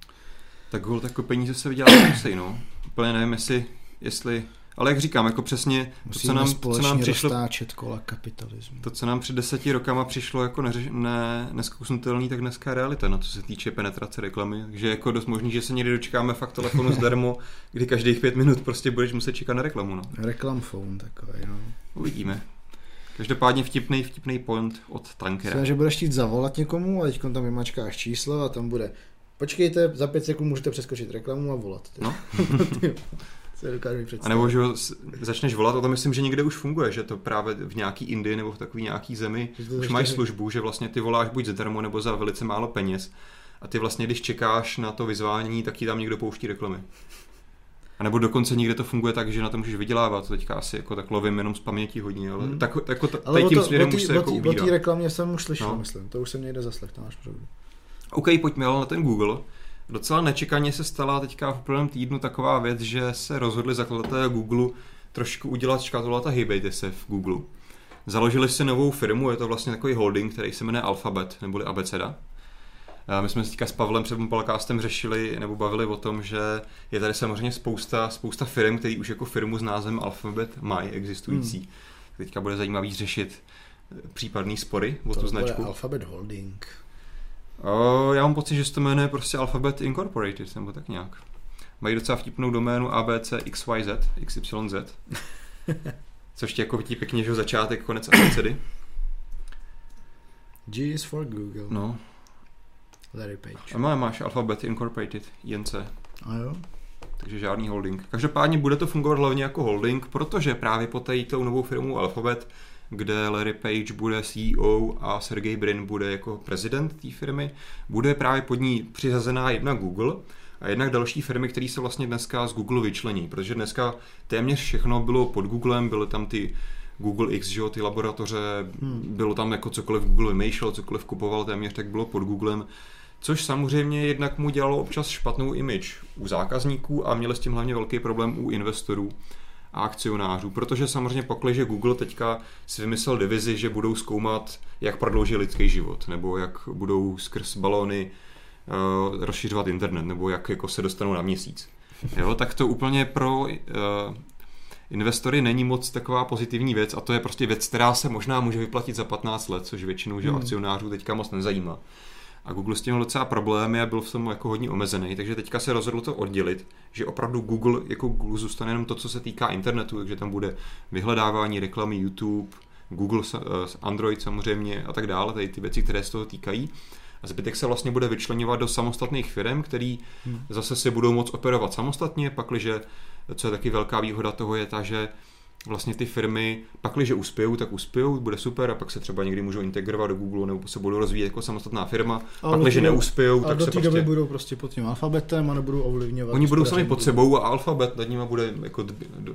Tak hol, tak peníze se vydělá musí, no. Úplně nevím, jestli, jestli Ale jak říkám, jako přesně to, co nám, co nám přišlo, kola kapitalismu. To, co nám před deseti rokama přišlo jako neřeš, ne, neskusnutelný, tak dneska je realita, no, co se týče penetrace reklamy. Takže jako dost možný, že se někdy dočkáme fakt telefonu zdarmo, kdy každých pět minut prostě budeš muset čekat na reklamu. No. Reklam phone takový, no. Uvidíme. Každopádně vtipný, vtipný point od tankera. Myslím, že budeš chtít zavolat někomu a teď tam vymačkáš číslo a tam bude Počkejte, za pět sekund můžete přeskočit reklamu a volat. No. A nebo že začneš volat, a to myslím, že někde už funguje, že to právě v nějaký Indii nebo v takový nějaký zemi už máš službu, že vlastně ty voláš buď zadarmo nebo za velice málo peněz. A ty vlastně, když čekáš na to vyzvání, tak ti tam někdo pouští reklamy. A nebo dokonce někde to funguje tak, že na to můžeš vydělávat. Teďka asi jako tak lovím jenom z paměti hodně, ale hmm. tak, jako t- ale tím to, směrem už se jako ubírá. O té reklamě jsem už slyšel, no. myslím. To už jsem někde zaslech, to máš pravdu. OK, pojďme ale na ten Google. Docela nečekaně se stala teďka v prvním týdnu taková věc, že se rozhodli zakladatelé Google trošku udělat škatulata hýbejte se v Google. Založili si novou firmu, je to vlastně takový holding, který se jmenuje Alphabet, neboli Abeceda. My jsme se teďka s Pavlem před podcastem řešili nebo bavili o tom, že je tady samozřejmě spousta, spousta firm, který už jako firmu s názvem Alphabet mají existující. Hmm. Teďka bude zajímavý řešit případný spory o to tu značku. Alphabet Holding. O, já mám pocit, že se to jmenuje prostě Alphabet Incorporated, nebo tak nějak. Mají docela vtipnou doménu ABC XYZ, XYZ. Což ti jako ti pěkně, že začátek, konec abecedy. G is for Google. No. Larry Page. A má, máš Alphabet Incorporated, INC. A jo? Takže žádný holding. Každopádně bude to fungovat hlavně jako holding, protože právě po té tou novou firmu Alphabet kde Larry Page bude CEO a Sergey Brin bude jako prezident té firmy, bude právě pod ní přizazená jedna Google a jednak další firmy, které se vlastně dneska z Google vyčlení, protože dneska téměř všechno bylo pod Googlem, byly tam ty Google X, že jo, ty laboratoře, hmm. bylo tam jako cokoliv Google vymýšlel, cokoliv kupoval, téměř tak bylo pod Googlem, což samozřejmě jednak mu dělalo občas špatnou image u zákazníků a měli s tím hlavně velký problém u investorů a akcionářů, protože samozřejmě že Google teďka si vymyslel divizi, že budou zkoumat, jak prodloužit lidský život, nebo jak budou skrz balóny uh, rozšiřovat internet, nebo jak jako se dostanou na měsíc. Jo, tak to úplně pro uh, investory není moc taková pozitivní věc a to je prostě věc, která se možná může vyplatit za 15 let, což většinou že hmm. akcionářů teďka moc nezajímá. A Google s tím docela problémy a byl v tom jako hodně omezený, takže teďka se rozhodl to oddělit, že opravdu Google jako Google zůstane jenom to, co se týká internetu, takže tam bude vyhledávání reklamy YouTube, Google, eh, Android samozřejmě a tak dále, tady ty věci, které se toho týkají. A zbytek se vlastně bude vyčlenovat do samostatných firm, který hmm. zase si budou moct operovat samostatně, pakliže, co je taky velká výhoda toho, je ta, že vlastně ty firmy, pak když uspějou, tak uspějou, bude super a pak se třeba někdy můžou integrovat do Google nebo se budou rozvíjet jako samostatná firma. A pak když neuspějou, tak do se prostě... doby budou prostě pod tím alfabetem a nebudou ovlivňovat. Oni budou sami pod sebou a alfabet nad nimi bude jako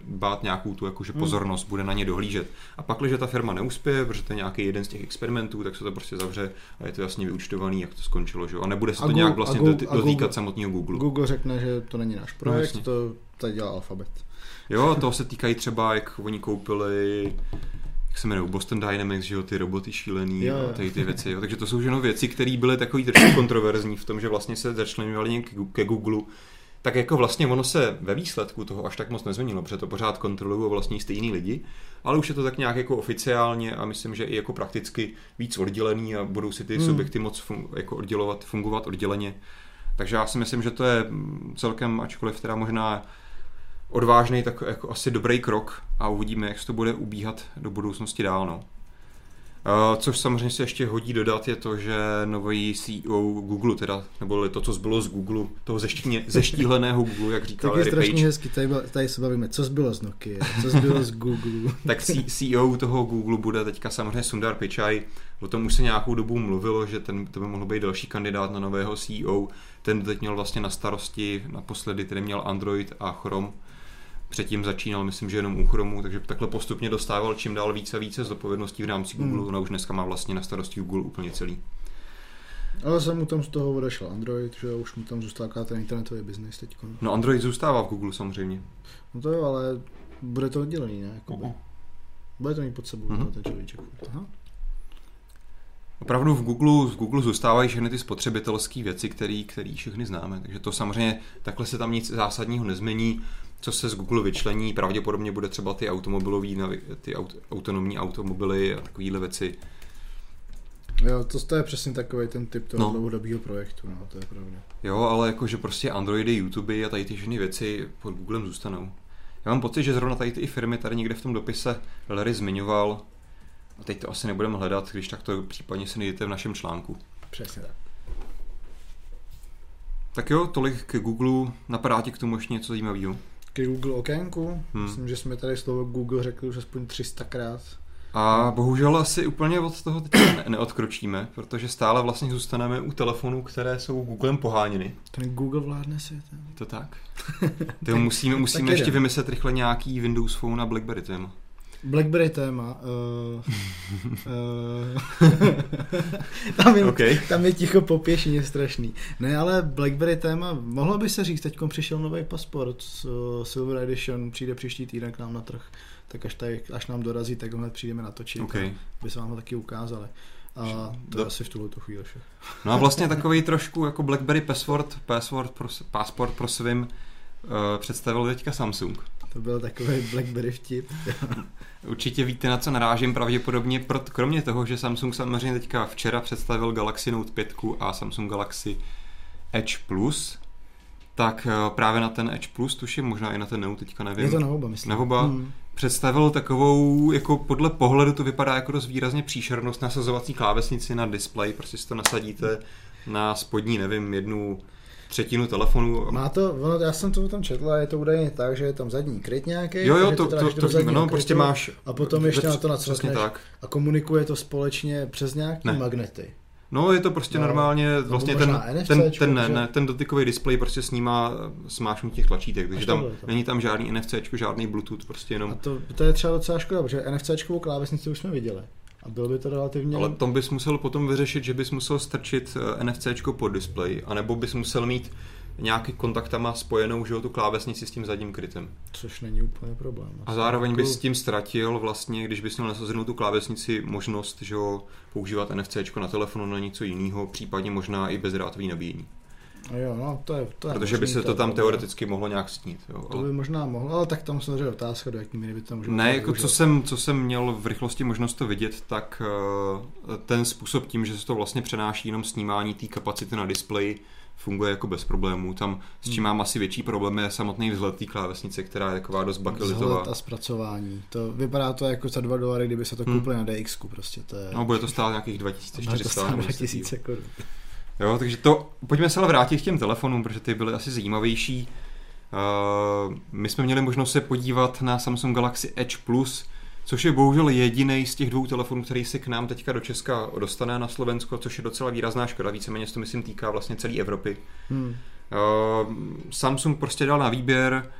dbát nějakou tu jakože hmm. pozornost, hmm. bude na ně dohlížet. A pak, když ta firma neuspěje, protože to je nějaký jeden z těch experimentů, tak se to prostě zavře a je to jasně vyučtovaný, jak to skončilo. Že? A nebude se to Google, nějak vlastně Google, dotýkat samotného Google. Google řekne, že to není náš projekt, no, to tady dělá alfabet. Jo, toho se týkají třeba, jak oni koupili jak se jmenují, Boston Dynamics, že jo, ty roboty šílený jo, jo. a tady ty věci. Jo. Takže to jsou všechno věci, které byly takový trošku kontroverzní v tom, že vlastně se začlenovali ke Google, tak jako vlastně ono se ve výsledku toho až tak moc nezměnilo, protože to pořád kontrolují vlastně stejní lidi, ale už je to tak nějak jako oficiálně a myslím, že i jako prakticky víc oddělený a budou si ty hmm. subjekty moc fun- jako oddělovat, fungovat odděleně. Takže já si myslím, že to je celkem, ačkoliv teda možná odvážný, tak jako asi dobrý krok a uvidíme, jak se to bude ubíhat do budoucnosti dál. No. Uh, což samozřejmě se ještě hodí dodat, je to, že nový CEO Google, teda, nebo to, co zbylo z Google, toho zeštíhne, zeštíhleného Google, jak říkal Tak je strašně Page. hezky, tady, tady se bavíme, co zbylo z Nokia, co zbylo z Google. tak CEO toho Google bude teďka samozřejmě Sundar Pichai, o tom už se nějakou dobu mluvilo, že ten, to by mohl být další kandidát na nového CEO, ten teď měl vlastně na starosti, naposledy tedy měl Android a Chrome, Předtím začínal, myslím, že jenom u Chromu, takže takhle postupně dostával čím dál více a více zodpovědností v rámci Google. Hmm. Ona už dneska má vlastně na starosti Google úplně celý. Ale se mu tam z toho odešel Android, že už mu tam zůstává ten internetový biznis teď. No Android zůstává v Google samozřejmě. No to jo, ale bude to oddělený, ne? Jakoby. Uh-huh. Bude to mít pod sebou uh-huh. ten člověček. Aha. Opravdu v Google, v Google zůstávají všechny ty spotřebitelské věci, které všechny známe. Takže to samozřejmě takhle se tam nic zásadního nezmění. Co se z Google vyčlení, pravděpodobně bude třeba ty automobilové, ty aut, autonomní automobily a takovéhle věci. Jo, to, to je přesně takový ten typ toho no. dlouhodobého projektu, no, to je pravda. Jo, ale jakože prostě Androidy, YouTube a tady ty všechny věci pod Googlem zůstanou. Já mám pocit, že zrovna tady ty firmy tady někde v tom dopise Larry zmiňoval, a teď to asi nebudeme hledat, když tak to případně si najdete v našem článku. Přesně tak. Tak jo, tolik k Google. Napadá ti k tomu ještě něco zajímavého? K Google okénku? Hmm. Myslím, že jsme tady slovo Google řekli už aspoň 300krát. A bohužel asi úplně od toho teď ne- neodkročíme, protože stále vlastně zůstaneme u telefonů, které jsou Googlem poháněny. Ten Google vládne světem. To tak. Ty musíme, musíme ještě vymyslet rychle nějaký Windows Phone a BlackBerry téma. Blackberry téma. Uh, uh, tam, je, okay. tam je ticho popěšení strašný. Ne, ale Blackberry téma, mohlo by se říct, teď přišel nový pasport, uh, Silver Edition, přijde příští týden k nám na trh, tak až, tady, až nám dorazí, tak hned přijdeme natočit, okay. by se vám ho taky ukázali. A to je asi v tuhle chvíli vše. No a vlastně takový trošku jako Blackberry password, password pro, passport pro svým uh, představil teďka Samsung. To byl takový Blackberry vtip. Určitě víte, na co narážím pravděpodobně, kromě toho, že Samsung samozřejmě teďka včera představil Galaxy Note 5 a Samsung Galaxy Edge Plus, tak eh, právě na ten Edge Plus, tuším, možná i na ten Note, teďka nevím. Je to na oba, myslím. Na oba. Hmm. Představil takovou, jako podle pohledu to vypadá jako dost výrazně příšernost nasazovací klávesnici na display, prostě si to nasadíte na spodní, nevím, jednu třetinu telefonu. Má to, ono, já jsem to tam četl a je to údajně tak, že je tam zadní kryt nějaký. Jo, jo, to, to, to, to no, prostě máš. A potom ještě na to nacvakneš a komunikuje to společně přes nějaké magnety. No, je to prostě no, normálně, vlastně ten, ten, ten, ne, ne, ten dotykový displej prostě snímá smášnu těch tlačítek, takže tam to. není tam žádný NFC, žádný Bluetooth, prostě jenom. A to, to je třeba docela škoda, protože NFCčkovou klávesnici už jsme viděli. A bylo by to relativně... Ale tom bys musel potom vyřešit, že bys musel strčit eh, NFC pod displej, anebo bys musel mít nějaký kontaktama spojenou, že tu klávesnici s tím zadním krytem. Což není úplně problém. A zároveň bys s tím ztratil vlastně, když bys měl nasazenou tu klávesnici, možnost, že používat NFC na telefonu na něco jiného, případně možná i bezdrátový nabíjení. Jo, no, to je, to je Protože by se to tam teoreticky mohlo nějak snít. Jo, to by možná mohlo, ale tak tam samozřejmě otázka, do jaký míry by to možná Ne, jako co jsem, co jsem měl v rychlosti možnost to vidět, tak uh, ten způsob tím, že se to vlastně přenáší jenom snímání té kapacity na displeji, funguje jako bez problémů. Tam s čím hmm. mám asi větší problém je samotný vzhled té klávesnice, která je taková dost bakelitová. Vzhled a zpracování. To vypadá to jako za 2 dolary, kdyby se to koupili hmm. na DX, prostě to je... No, bude to stát nějakých 2400. 2000 korun. Jo, takže to, pojďme se ale vrátit k těm telefonům, protože ty byly asi zajímavější. Uh, my jsme měli možnost se podívat na Samsung Galaxy Edge Plus, což je bohužel jediný z těch dvou telefonů, který se k nám teďka do Česka dostane na Slovensko, což je docela výrazná škoda, víceméně se to myslím týká vlastně celé Evropy. Hmm. Uh, Samsung prostě dal na výběr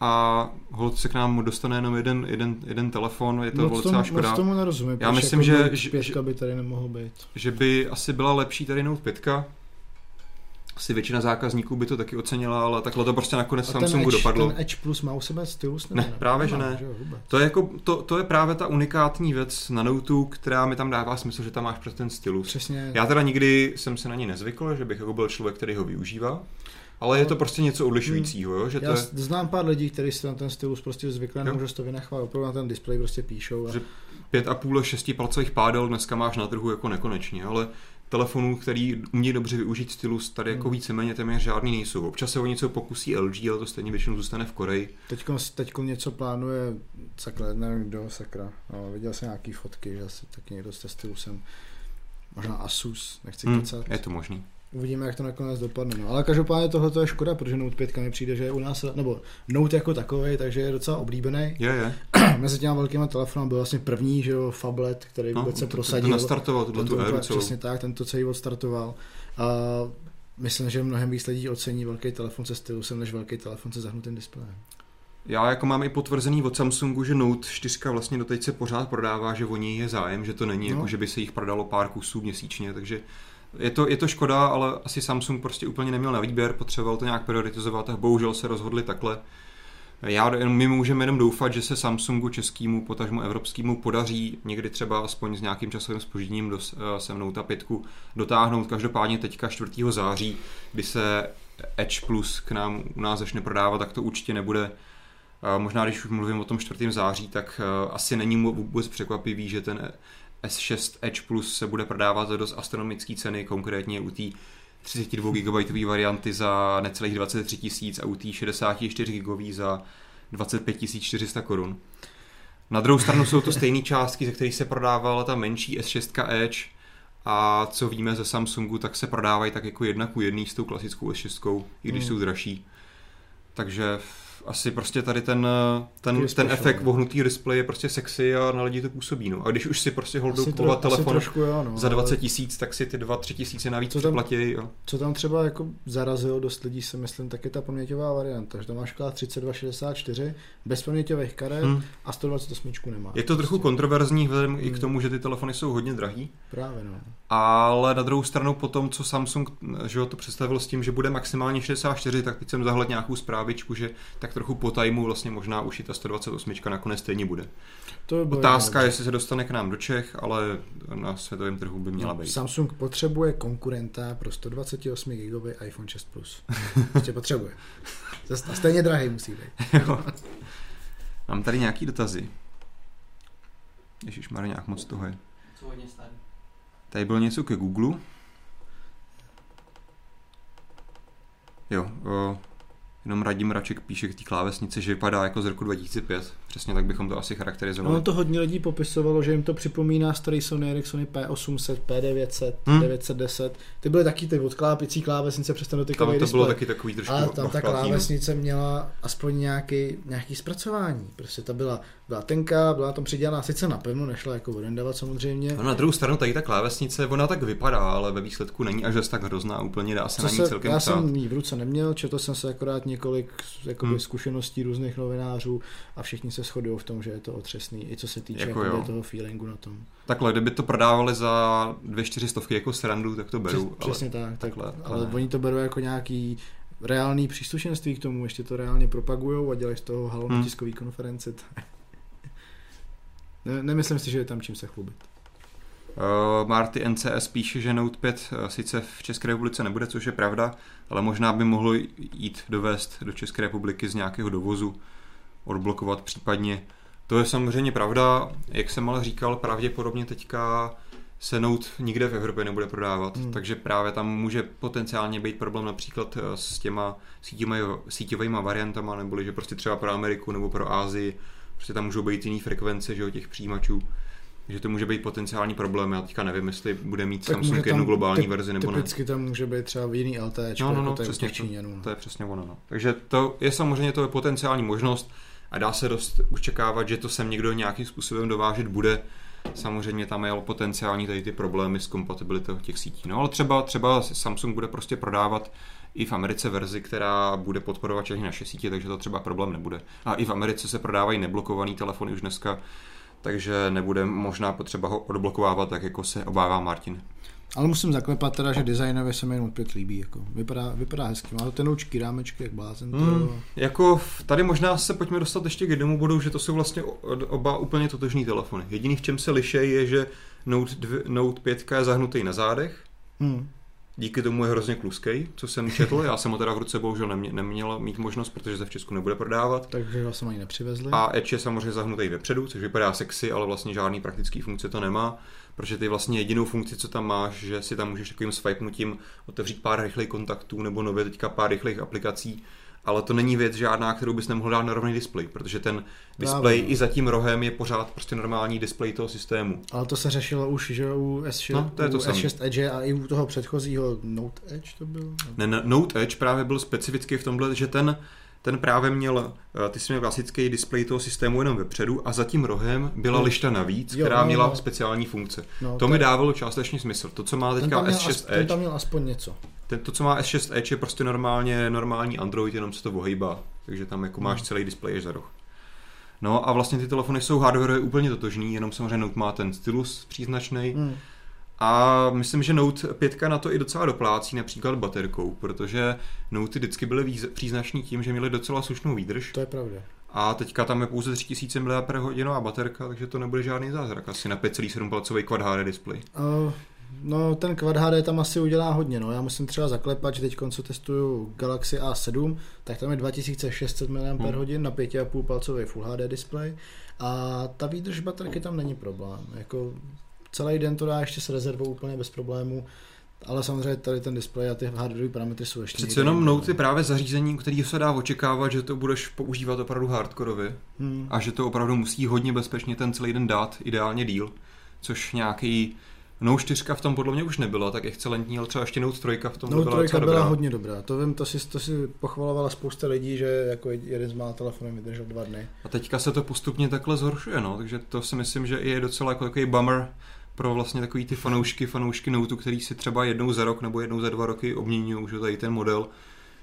a hold se k nám dostane jenom jeden, jeden, jeden telefon, je to moc docela škoda. Moc tomu nerozumím, Já myslím, jako že, že, by tady nemohl být. Že by asi byla lepší tady Note 5, asi většina zákazníků by to taky ocenila, ale takhle to prostě nakonec a Samsungu Edge, dopadlo. Ten Edge Plus má u sebe stylus? Ne, ne, právě že ne. Že to, je jako, to, to je právě ta unikátní věc na Note, která mi tam dává smysl, že tam máš prostě ten stylus. Přesně. Já teda nikdy jsem se na ní nezvykl, že bych jako byl člověk, který ho využívá. Ale je to prostě něco odlišujícího, jo? Že Já to je... znám pár lidí, kteří si na ten stylus prostě zvykli, nemůžu to vynechovat, opravdu na ten displej prostě píšou. A... Že pět a půl, šesti palcových pádel dneska máš na trhu jako nekonečně, ale telefonů, který umí dobře využít stylus, tady jako hmm. víceméně téměř žádný nejsou. Občas se o něco pokusí LG, ale to stejně většinou zůstane v Koreji. Teďko, teďko něco plánuje, sakra, nevím kdo, sakra. No, viděl jsem nějaký fotky, že asi taky někdo s stylusem. Možná Asus, nechci hmm, kecat. Je to možný. Uvidíme, jak to nakonec dopadne. No. Ale každopádně tohle je škoda, protože Note 5 mi přijde, že je u nás, nebo Note jako takový, takže je docela oblíbený. Je, je. Mezi těmi velkými telefony byl vlastně první, že jo, Fablet, který no, vůbec se prosadil. Ten nastartoval tuto tu éru Přesně tak, ten to celý odstartoval. A myslím, že mnohem víc lidí ocení velký telefon se stylusem, než velký telefon se zahnutým displejem. Já jako mám i potvrzený od Samsungu, že Note 4 vlastně doteď se pořád prodává, že o něj je zájem, že to není no. jako, že by se jich prodalo pár kusů měsíčně, takže je to, je to škoda, ale asi Samsung prostě úplně neměl na výběr, potřeboval to nějak prioritizovat a bohužel se rozhodli takhle. Já, my můžeme jenom doufat, že se Samsungu českému, potažmu evropskému podaří někdy třeba aspoň s nějakým časovým spožděním do, se Note 5 dotáhnout. Každopádně teďka 4. září, kdy se Edge Plus k nám u nás začne prodávat, tak to určitě nebude Možná, když už mluvím o tom 4. září, tak asi není vůbec překvapivý, že ten S6 Edge Plus se bude prodávat za dost astronomické ceny, konkrétně u té 32 GB varianty za necelých 23 tisíc a u té 64 GB za 25 400 korun. Na druhou stranu jsou to stejné částky, ze kterých se prodávala ta menší S6 Edge a co víme ze Samsungu, tak se prodávají tak jako jedna ku jedný s tou klasickou S6, i když hmm. jsou dražší. Takže asi prostě tady ten, ten, ten efekt vohnutý display je prostě sexy a na lidi to působí. No. A když už si prostě holdou kupovat telefon trošku, jo, no, za 20 tisíc, tak si ty 2-3 tisíce navíc co tam, platí. Jo. Co tam třeba jako zarazilo dost lidí, si myslím, tak je ta paměťová varianta, že tam máš 3264 bez paměťových karet hmm. a 128 nemá. Je to trochu prostě. kontroverzní vzhledem hmm. i k hmm. tomu, že ty telefony jsou hodně drahý. Právě no. Ale na druhou stranu potom, co Samsung že to představil s tím, že bude maximálně 64, tak teď jsem zahled nějakou zprávičku, že tak trochu po tajmu vlastně možná už i ta 128 nakonec stejně bude. To Otázka, jestli se dostane k nám do Čech, ale na světovém trhu by měla no, být. Samsung potřebuje konkurenta pro 128 GB iPhone 6 Plus. Prostě potřebuje. A stejně drahý musí být. Mám tady nějaký dotazy. Ježíš, má nějak moc toho je. Co hodně starý. Tady bylo něco ke Google. Jo, o, Jenom Radim Raček píše k té klávesnici, že vypadá jako z roku 2005. Přesně tak bychom to asi charakterizovali. No to hodně lidí popisovalo, že jim to připomíná starý Sony Ericssony P800, P900, hmm. 910. Ty byly taky ty odklápící klávesnice přes ten dotykový Tam to bylo taky takový trošku Ale tam ta klávesnice měla aspoň nějaký, nějaký zpracování. Prostě ta byla, byla tenká, byla tam přidělaná sice napevno, nešla jako odindavat samozřejmě. No na druhou stranu tady ta klávesnice, ona tak vypadá, ale ve výsledku není až tak hrozná úplně, dá se Co na ní se, celkem Já jsem ji v ruce neměl, četl jsem se akorát několik jakoby, hmm. zkušeností různých novinářů a všichni se shodují v tom, že je to otřesný, i co se týče jako jakoby, toho feelingu na tom. Takhle, kdyby to prodávali za dvě čtyřistovky jako srandu, tak to beru. Přesně ale, tak, takhle, tak, ale, ale oni to berou jako nějaký reálný příslušenství k tomu, ještě to reálně propagujou a dělají z toho halo hmm. tiskový konferenci. Ne, nemyslím si, že je tam čím se chlubit. Uh, Marty NCS píše, že Note 5 uh, sice v České republice nebude, což je pravda, ale možná by mohlo jít dovést do České republiky z nějakého dovozu, odblokovat případně. To je samozřejmě pravda, jak jsem ale říkal, pravděpodobně teďka se Note nikde v Evropě nebude prodávat, hmm. takže právě tam může potenciálně být problém například uh, s těma síťovými variantama, neboli že prostě třeba pro Ameriku nebo pro Ázii, prostě tam můžou být jiný frekvence že, těch přijímačů že to může být potenciální problém. Já teďka nevím, jestli bude mít tak Samsung jednu globální typ, verzi nebo typicky ne. Typicky tam může být třeba jiný LT, no, no, no, jako přesně, Číňanů. To, to, je přesně ono. No. Takže to je samozřejmě to je potenciální možnost a dá se dost očekávat, že to sem někdo nějakým způsobem dovážet bude. Samozřejmě tam je potenciální tady ty problémy s kompatibilitou těch sítí. No ale třeba, třeba Samsung bude prostě prodávat i v Americe verzi, která bude podporovat všechny naše sítě, takže to třeba problém nebude. A i v Americe se prodávají neblokované telefony už dneska, takže nebude možná potřeba ho odblokovávat, tak jako se obává Martin. Ale musím zaklepat teda, že designově se mi Note 5 líbí. Jako. Vypadá, vypadá hezky. Má to tenoučky, rámečky, jak blázen. Hmm, jako tady možná se pojďme dostat ještě k jednomu bodu, že to jsou vlastně oba úplně totožný telefony. Jediný, v čem se lišejí, je, že Note, 2, Note 5 je zahnutý na zádech. Hmm. Díky tomu je hrozně kluskej, co jsem četl. Já jsem ho teda v ruce bohužel nemě, neměl mít možnost, protože se v Česku nebude prodávat. Takže ho jsem ani nepřivezli. A Edge je samozřejmě zahnutý vepředu, což vypadá sexy, ale vlastně žádný praktický funkce to nemá. Protože ty vlastně jedinou funkci, co tam máš, že si tam můžeš takovým swipenutím otevřít pár rychlých kontaktů nebo nově teďka pár rychlých aplikací ale to není věc žádná, kterou bys nemohl dát na rovný displej, protože ten displej i za tím rohem je pořád prostě normální displej toho systému. Ale to se řešilo už, že u S6, no, to je to u S6 Edge a i u toho předchozího Note Edge to byl? Ne, Note Edge právě byl specifický v tomhle, že ten ten právě měl, eh, ty jsi měl klasický displej toho systému jenom vepředu a za tím rohem byla no. lišta navíc, jo, která no, měla no. speciální funkce. No, to, to mi dávalo částečně smysl. To, co má teďka S6 Edge... Ten tam měl aspoň něco ten, to, co má S6 Edge, je prostě normálně normální Android, jenom se to ohejbá. Takže tam jako máš hmm. celý displej za roh. No a vlastně ty telefony jsou hardware úplně totožný, jenom samozřejmě Note má ten stylus příznačný. Hmm. A myslím, že Note 5 na to i docela doplácí, například baterkou, protože Note vždycky byly příznačný tím, že měly docela slušnou výdrž. To je pravda. A teďka tam je pouze 3000 mAh baterka, takže to nebude žádný zázrak. Asi na 5,7 palcový Quad HD display. Uh, no, ten Quad HD tam asi udělá hodně. No. Já musím třeba zaklepat, že teď co testuju Galaxy A7, tak tam je 2600 mAh hmm. na 5,5 palcový Full HD display. A ta výdrž baterky tam není problém. Jako celý den to dá ještě s rezervou úplně bez problému. Ale samozřejmě tady ten displej a ty hardware parametry jsou ještě. Přece jenom Note je právě zařízení, který se dá očekávat, že to budeš používat opravdu hardkorově hmm. a že to opravdu musí hodně bezpečně ten celý den dát, ideálně díl, což nějaký Note 4 v tom podle mě už nebyla tak excelentní, ale třeba ještě Note 3 v tom Note byla 3 byla dobrá. hodně dobrá. To vím, to si, to si pochvalovala spousta lidí, že jako jeden z mála telefonů vydržel dva dny. A teďka se to postupně takhle zhoršuje, no, takže to si myslím, že je docela jako takový bummer pro vlastně takový ty fanoušky, fanoušky Note, který si třeba jednou za rok nebo jednou za dva roky obměňují už tady ten model,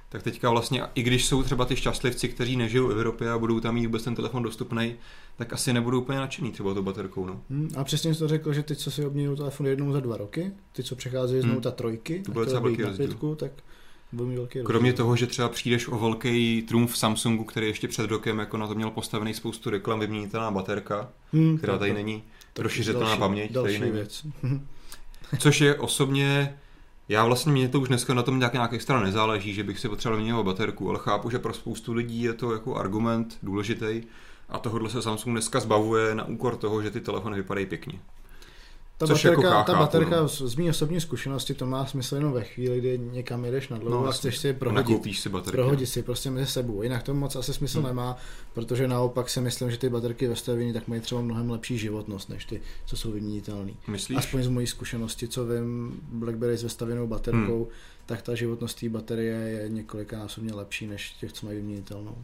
tak teďka vlastně, i když jsou třeba ty šťastlivci, kteří nežijou v Evropě a budou tam mít vůbec ten telefon dostupný, tak asi nebudou úplně nadšený třeba tou baterkou. No. Hmm, a přesně jsi to řekl, že ty, co si obměňují telefon jednou za dva roky, ty, co přecházejí z hmm. Note trojky, to bylo docela velký pětku, tak velký Kromě toho, že třeba přijdeš o velký trumf Samsungu, který ještě před rokem jako na to měl postavený spoustu reklam, vyměnitelná baterka, hmm, která tady není rozšířitelná paměť. Další věc. Což je osobně, já vlastně mě to už dneska na tom nějak, nějak extra nezáleží, že bych si potřeboval měnit baterku, ale chápu, že pro spoustu lidí je to jako argument důležitý a tohle se Samsung dneska zbavuje na úkor toho, že ty telefony vypadají pěkně. Ta Což baterka, jako ta baterka no. z mý osobní zkušenosti to má smysl jenom ve chvíli, kdy někam jedeš na dlouho no, a chceš si prohodit, si baterky. prohodit si prostě mezi sebou. Jinak to moc asi smysl hmm. nemá, protože naopak si myslím, že ty baterky ve stavění tak mají třeba mnohem lepší životnost, než ty, co jsou vyměnitelné. Aspoň z mojí zkušenosti, co vím, BlackBerry s vestavěnou baterkou, hmm. tak ta životnost té baterie je několikanásobně lepší než těch, co mají vyměnitelnou.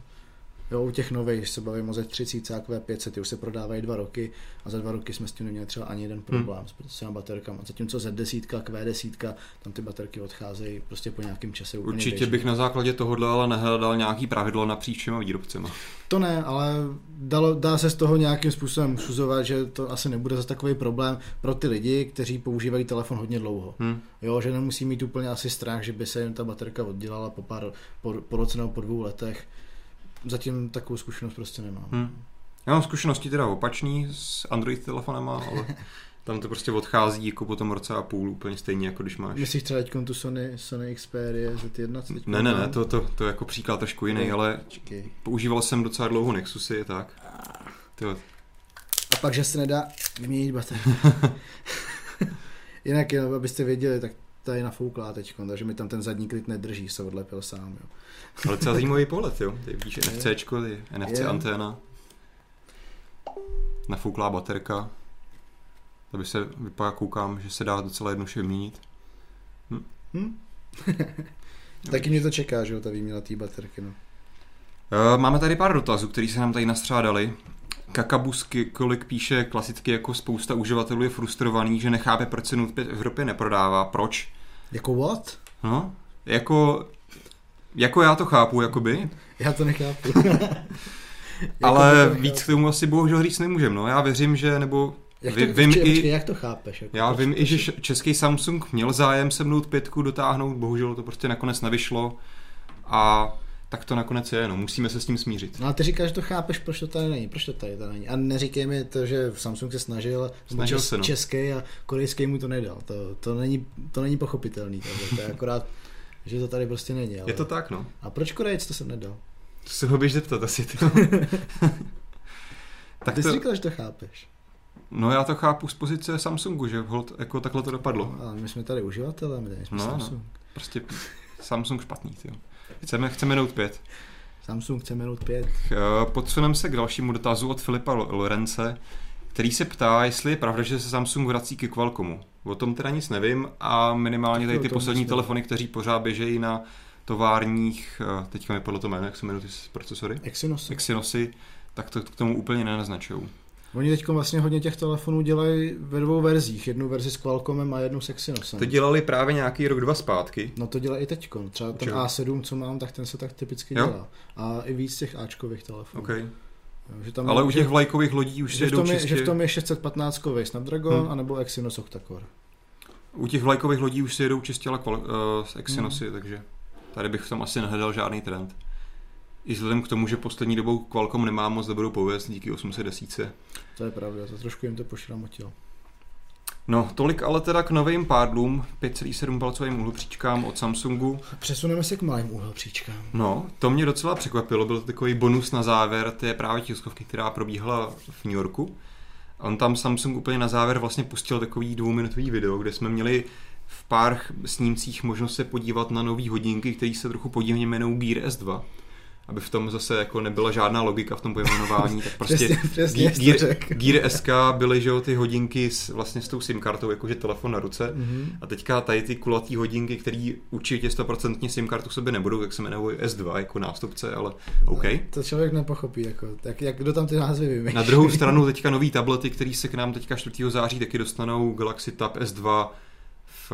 Jo, u těch nových se bavím o Z30 Q500, ty už se prodávají dva roky a za dva roky jsme s tím neměli třeba ani jeden problém hmm. s těmi baterkami. Zatímco Z10, Q10, tam ty baterky odcházejí prostě po nějakém čase úplně Určitě běžně. bych na základě tohohle ale nehledal nějaký pravidlo napříč všema výrobcema. To ne, ale dalo, dá se z toho nějakým způsobem usuzovat, že to asi nebude zase takový problém pro ty lidi, kteří používají telefon hodně dlouho. Hmm. Jo, že nemusí mít úplně asi strach, že by se jim ta baterka oddělala po, pár, po, po roce nebo po dvou letech zatím takovou zkušenost prostě nemám. Hmm. Já mám zkušenosti teda opačný s Android telefonama, ale tam to prostě odchází jako po tom roce a půl úplně stejně, jako když máš. Myslíš třeba teď tu Sony, Sony Xperia Z1? Ne, ne, ne, to, to, to je jako příklad trošku jiný, ale Čekej. používal jsem docela dlouho Nexusy, tak. Tyjo. A pak, že se nedá vyměnit baterku. Jinak, abyste věděli, tak ta je nafouklá teď, takže mi tam ten zadní klid nedrží, se odlepil sám. Jo. Ale celý zajímavý pohled, jo. Ty vidíš NFC, ty NFC je. anténa, nafouklá baterka, aby se vypadá, koukám, že se dá docela jednoduše vyměnit. Hm? Hm? Taky mě to čeká, že jo, ta výměna té baterky, no. Eh, máme tady pár dotazů, které se nám tady nastřádali. Kakabusky, kolik píše klasicky jako spousta uživatelů je frustrovaný, že nechápe, proč se Note 5 v Evropě neprodává. Proč? Jako what? No, jako, jako já to chápu, jakoby. Já to nechápu. Ale jako víc k tomu asi bohužel říct nemůžem. No. Já věřím, že, nebo jak to, vím počkej, i, jak to chápeš? Jako já vím i, že český Samsung měl zájem se Note 5 dotáhnout, bohužel to prostě nakonec nevyšlo. A tak to nakonec je, no, musíme se s tím smířit. No a ty říkáš, že to chápeš, proč to tady není, proč to tady to není. A neříkej mi to, že Samsung se snažil, snažil se, no. český a korejský mu to nedal. To, to, není, to není pochopitelný, to, to je akorát, že to tady prostě není. Ale... Je to tak, no. A proč Korejec to jsem nedal? To se ho běž zeptat asi, ty. tak ty to... jsi říkal, že to chápeš. No já to chápu z pozice Samsungu, že hold, jako takhle to dopadlo. No, ale my jsme tady uživatelé, my tady jsme no, no. Samsung. No, prostě Samsung špatný, jo. Chceme, chceme Note 5. Samsung chceme Note 5. Podsuneme se k dalšímu dotazu od Filipa Lorence, který se ptá, jestli je pravda, že se Samsung vrací k Qualcommu. O tom teda nic nevím a minimálně tady ty poslední telefony, kteří pořád běžejí na továrních, eh, teďka mi podle to jméno, jak se jmenují ty procesory? Exynosy. Exynosy, tak to k tomu úplně nenaznačují. Oni teď vlastně hodně těch telefonů dělají ve dvou verzích. Jednu verzi s Qualcommem a jednu s Exynosem. To dělali právě nějaký rok, dva zpátky. No to dělají i teď. Třeba ten Čo? A7, co mám, tak ten se tak typicky jo? dělá. A i víc těch Ačkových telefonů. Okay. Že tam Ale je, u těch vlajkových lodí už že, v tom je, čistě... že v tom je 615 Snapdragon hmm. anebo Exynos Octa-Core. U těch vlajkových lodí už si jedou čistě uh, z Exynosy, hmm. takže tady bych v tom asi nehledal žádný trend. I vzhledem k tomu, že poslední dobou Qualcomm nemá moc dobrou pověst díky 810. To je pravda, to trošku jim to pošramotilo. No, tolik ale teda k novým pádlům, 5,7 palcovým úhlopříčkám od Samsungu. Přesuneme se k malým úhlopříčkám. No, to mě docela překvapilo, byl to takový bonus na závěr té právě tiskovky, která probíhala v New Yorku. On tam Samsung úplně na závěr vlastně pustil takový dvouminutový video, kde jsme měli v pár snímcích možnost se podívat na nové hodinky, které se trochu podivně jmenují Gear S2 aby v tom zase jako nebyla žádná logika v tom pojmenování, tak prostě přesně, přesně Gear, Gear SK byly, že jo, ty hodinky s, vlastně s tou SIM kartou, jakože telefon na ruce mm-hmm. a teďka tady ty kulatý hodinky, které určitě 100% SIM kartu sobě nebudou, tak se jmenují S2 jako nástupce, ale OK. No, to člověk nepochopí, jako, tak jak kdo tam ty názvy vymýšlí. Na druhou stranu teďka nový tablety, které se k nám teďka 4. září taky dostanou Galaxy Tab S2 v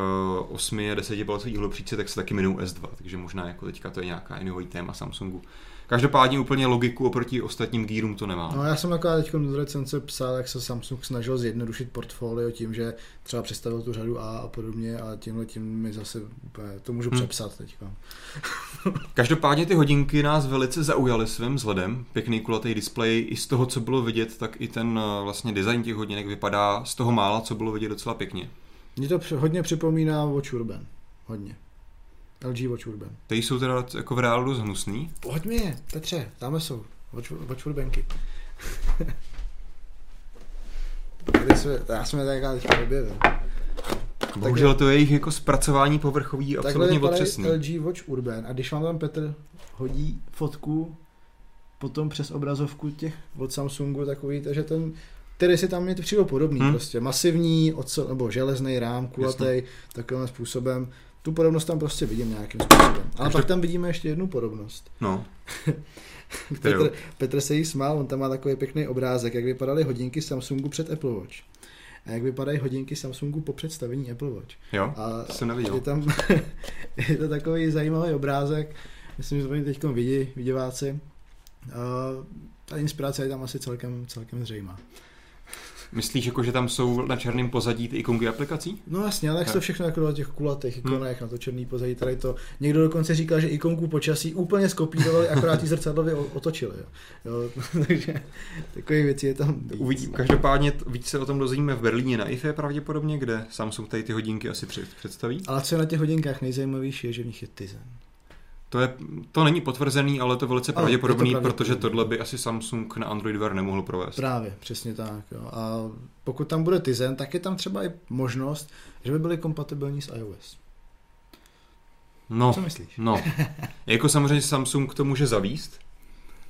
8 a 10 palcových hlubříce, tak se taky minou S2, takže možná jako teďka to je nějaká jiný téma Samsungu. Každopádně úplně logiku oproti ostatním Gearům to nemá. No já jsem jako teď do recence psal, jak se Samsung snažil zjednodušit portfolio tím, že třeba představil tu řadu A a podobně a tímhle tím mi zase to můžu hmm. přepsat teď. Každopádně ty hodinky nás velice zaujaly svým vzhledem. Pěkný kulatý displej i z toho, co bylo vidět, tak i ten eh, vlastně design těch hodinek vypadá z toho mála, co bylo vidět docela pěkně. Mně to hodně připomíná Watch Urban. Hodně. LG Watch Urban. Ty jsou teda jako v reálu dost hnusný? Pojď mi je, Petře, tam jsou. Watch, Watch Urbanky. já jsem je tak teďka objevil. Bohužel to je jejich jako zpracování povrchový absolutně otřesný. LG Watch Urban a když vám tam Petr hodí fotku potom přes obrazovku těch od Samsungu, takový, takže ten který si tam je to přijde podobný, hmm. prostě masivní, ocel, nebo železný rám, kulatý, takovým způsobem. Tu podobnost tam prostě vidím nějakým způsobem. Ale Ještě... pak tam vidíme ještě jednu podobnost. No. Petr, Petr se jí smál, on tam má takový pěkný obrázek, jak vypadaly hodinky Samsungu před Apple Watch. A jak vypadají hodinky Samsungu po představení Apple Watch. Jo, a jsem neviděl. Je, tam, je to takový zajímavý obrázek, myslím, že to teď vidí, viděváci. A ta inspirace je tam asi celkem, celkem zřejmá. Myslíš, jako, že tam jsou na černém pozadí ty ikonky aplikací? No jasně, ale jak to všechno jako na těch kulatých ikonech, hmm. na to černý pozadí, tady to. Někdo dokonce říkal, že ikonku počasí úplně skopírovali, akorát ty zrcadlově otočili. Jo. jo takže takové věci je tam. Uvidím. Každopádně víc se o tom dozvíme v Berlíně na IFE pravděpodobně, kde Samsung tady ty hodinky asi představí. Ale co je na těch hodinkách nejzajímavější, je, že v nich je Tizen. To, je, to není potvrzený, ale to velice pravděpodobný, to protože tohle by asi Samsung na Android Wear nemohl provést. Právě, přesně tak. Jo. A pokud tam bude Tizen, tak je tam třeba i možnost, že by byly kompatibilní s iOS. No, Co myslíš? No, jako samozřejmě Samsung to může zavíst,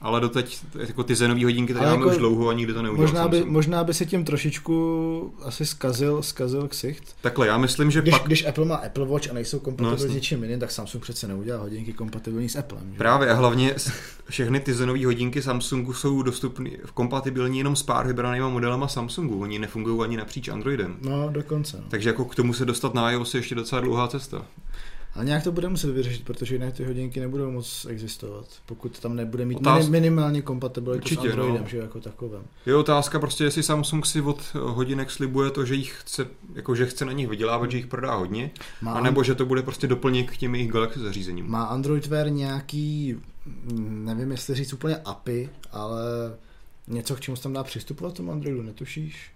ale doteď jako ty zenové hodinky tady máme jako, už dlouho a nikdy to neudělal. Možná by, možná by se tím trošičku asi zkazil, zkazil ksicht. Takhle, já myslím, že když, pak... Když Apple má Apple Watch a nejsou kompatibilní no, s něčím jiným, tak Samsung přece neudělá hodinky kompatibilní s Applem. Že? Právě a hlavně všechny ty zenové hodinky Samsungu jsou dostupné, kompatibilní jenom s pár vybranýma modelama Samsungu. Oni nefungují ani napříč Androidem. No, dokonce. No. Takže jako k tomu se dostat na iOS je ještě docela dlouhá cesta. Ale nějak to bude muset vyřešit, protože jinak ty hodinky nebudou moc existovat, pokud tam nebude mít Otáz... minimálně kompatibilitu Určitě, s Androidem, no. že jako takovém. Je otázka prostě, jestli Samsung si od hodinek slibuje to, že jich chce, jako že chce na nich vydělávat, že jich prodá hodně, má anebo že to bude prostě doplněk k těm jejich Galaxy zařízením. Má Android Wear nějaký, nevím jestli říct úplně API, ale něco, k čemu se tam dá přistupovat tomu Androidu, netušíš?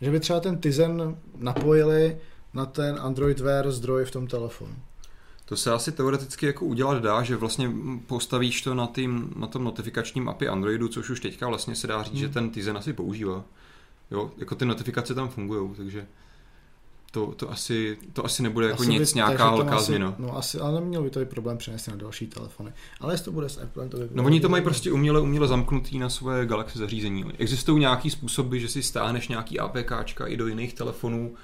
Že by třeba ten Tizen napojili na ten Android Wear zdroj v tom telefonu. To se asi teoreticky jako udělat dá, že vlastně postavíš to na, tým, na tom notifikačním API Androidu, což už teďka vlastně se dá říct, hmm. že ten Tizen asi používá. Jo, jako ty notifikace tam fungují, takže to, to, asi, to asi nebude jako asi nic, by, nějaká velká změna. No asi, ale neměl by to i problém přenést na další telefony. Ale jestli to bude s Apple, to by No oni to mají prostě uměle, uměle zamknutý na svoje Galaxy zařízení. Existují nějaký způsoby, že si stáhneš nějaký APKčka i do jiných telefonů,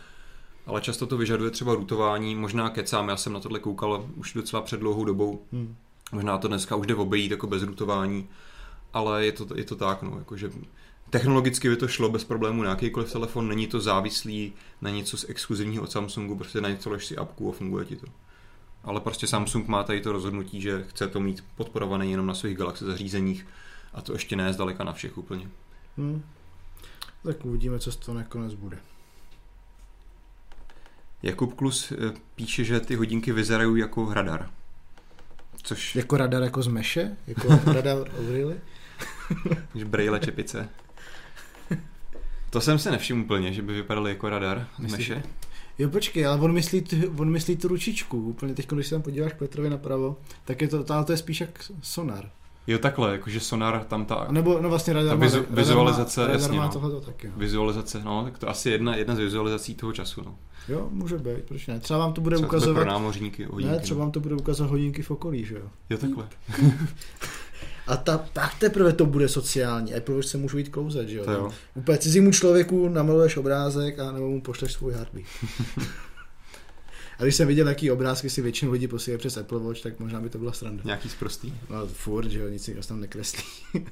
ale často to vyžaduje třeba rutování, možná kecám, já jsem na tohle koukal už docela před dlouhou dobou, hmm. možná to dneska už jde obejít jako bez rutování, ale je to, je to tak, no, jakože technologicky by to šlo bez problému na jakýkoliv telefon, není to závislý na něco z exkluzivního od Samsungu, prostě na něco si apku a funguje ti to. Ale prostě Samsung má tady to rozhodnutí, že chce to mít podporované jenom na svých Galaxy zařízeních a to ještě ne zdaleka na všech úplně. Hmm. Tak uvidíme, co z toho nakonec bude. Jakub Klus eh, píše, že ty hodinky vyzerají jako radar. Což... Jako radar jako z meše? Jako radar O'Reilly? Braille čepice. To jsem se nevšiml úplně, že by vypadaly jako radar z meše. Jo, počkej, ale on myslí, on myslí tu ručičku. Úplně teď, když se tam podíváš Petrovi napravo, tak je to, to, to je spíš jak sonar. Jo, takhle, jakože sonar tam ta... A nebo no vlastně radar ta vizu, má, vizualizace, radar má, jasně, radar má no. taky. No. Vizualizace, no, tak to asi jedna, jedna z vizualizací toho času, no. Jo, může být, proč ne? Třeba vám to bude Třeba ukazovat... pro námořníky hodinky. Ne, třeba no. vám to bude ukazovat hodinky v okolí, že jo? Jo, takhle. A ta, tak teprve to bude sociální. A proč se můžu jít klouzet, že jo? To jo. Úplně cizímu člověku namaluješ obrázek a nebo mu pošleš svůj hardby. a když jsem viděl, jaký obrázky si většinu lidí posílají přes Apple Watch, tak možná by to byla sranda. Nějaký zprostý. No furt, že jo, nic se tam nekreslí.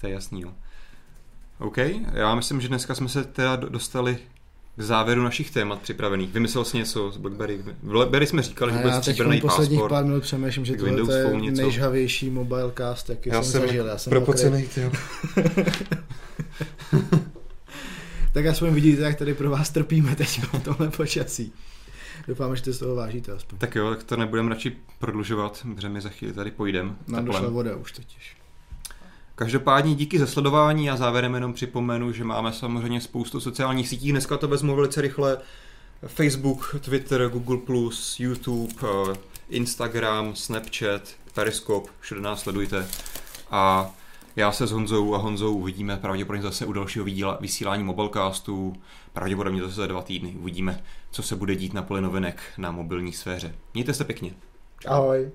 To je jasný, jo. OK, já myslím, že dneska jsme se teda do- dostali k závěru našich témat připravených. Vymyslel jsi něco z BlackBerry? V BlackBerry jsme říkali, že bude stříbrný posledních pasport. pár minut přemýšlím, že Tak tohle Windows to je něco. nejžhavější mobilecast, jaký Já jsem jsem zažil. Já jsem propocený, jo. Tak aspoň vidíte, jak tady pro vás trpíme teď v tomhle počasí. Doufám, že to z toho vážíte aspoň. Tak jo, tak to nebudeme radši prodlužovat, protože my za chvíli tady pojdem. Nám teplem. došla voda už totiž. Každopádně díky za sledování a závěrem jenom připomenu, že máme samozřejmě spoustu sociálních sítí. Dneska to vezmu velice rychle. Facebook, Twitter, Google+, YouTube, eh, Instagram, Snapchat, Periscope, všude nás sledujte. A já se s Honzou a Honzou uvidíme pravděpodobně zase u dalšího vysílání Mobilecastu. Pravděpodobně zase za dva týdny. Uvidíme, co se bude dít na poli novinek na mobilní sféře. Mějte se pěkně. Ahoj.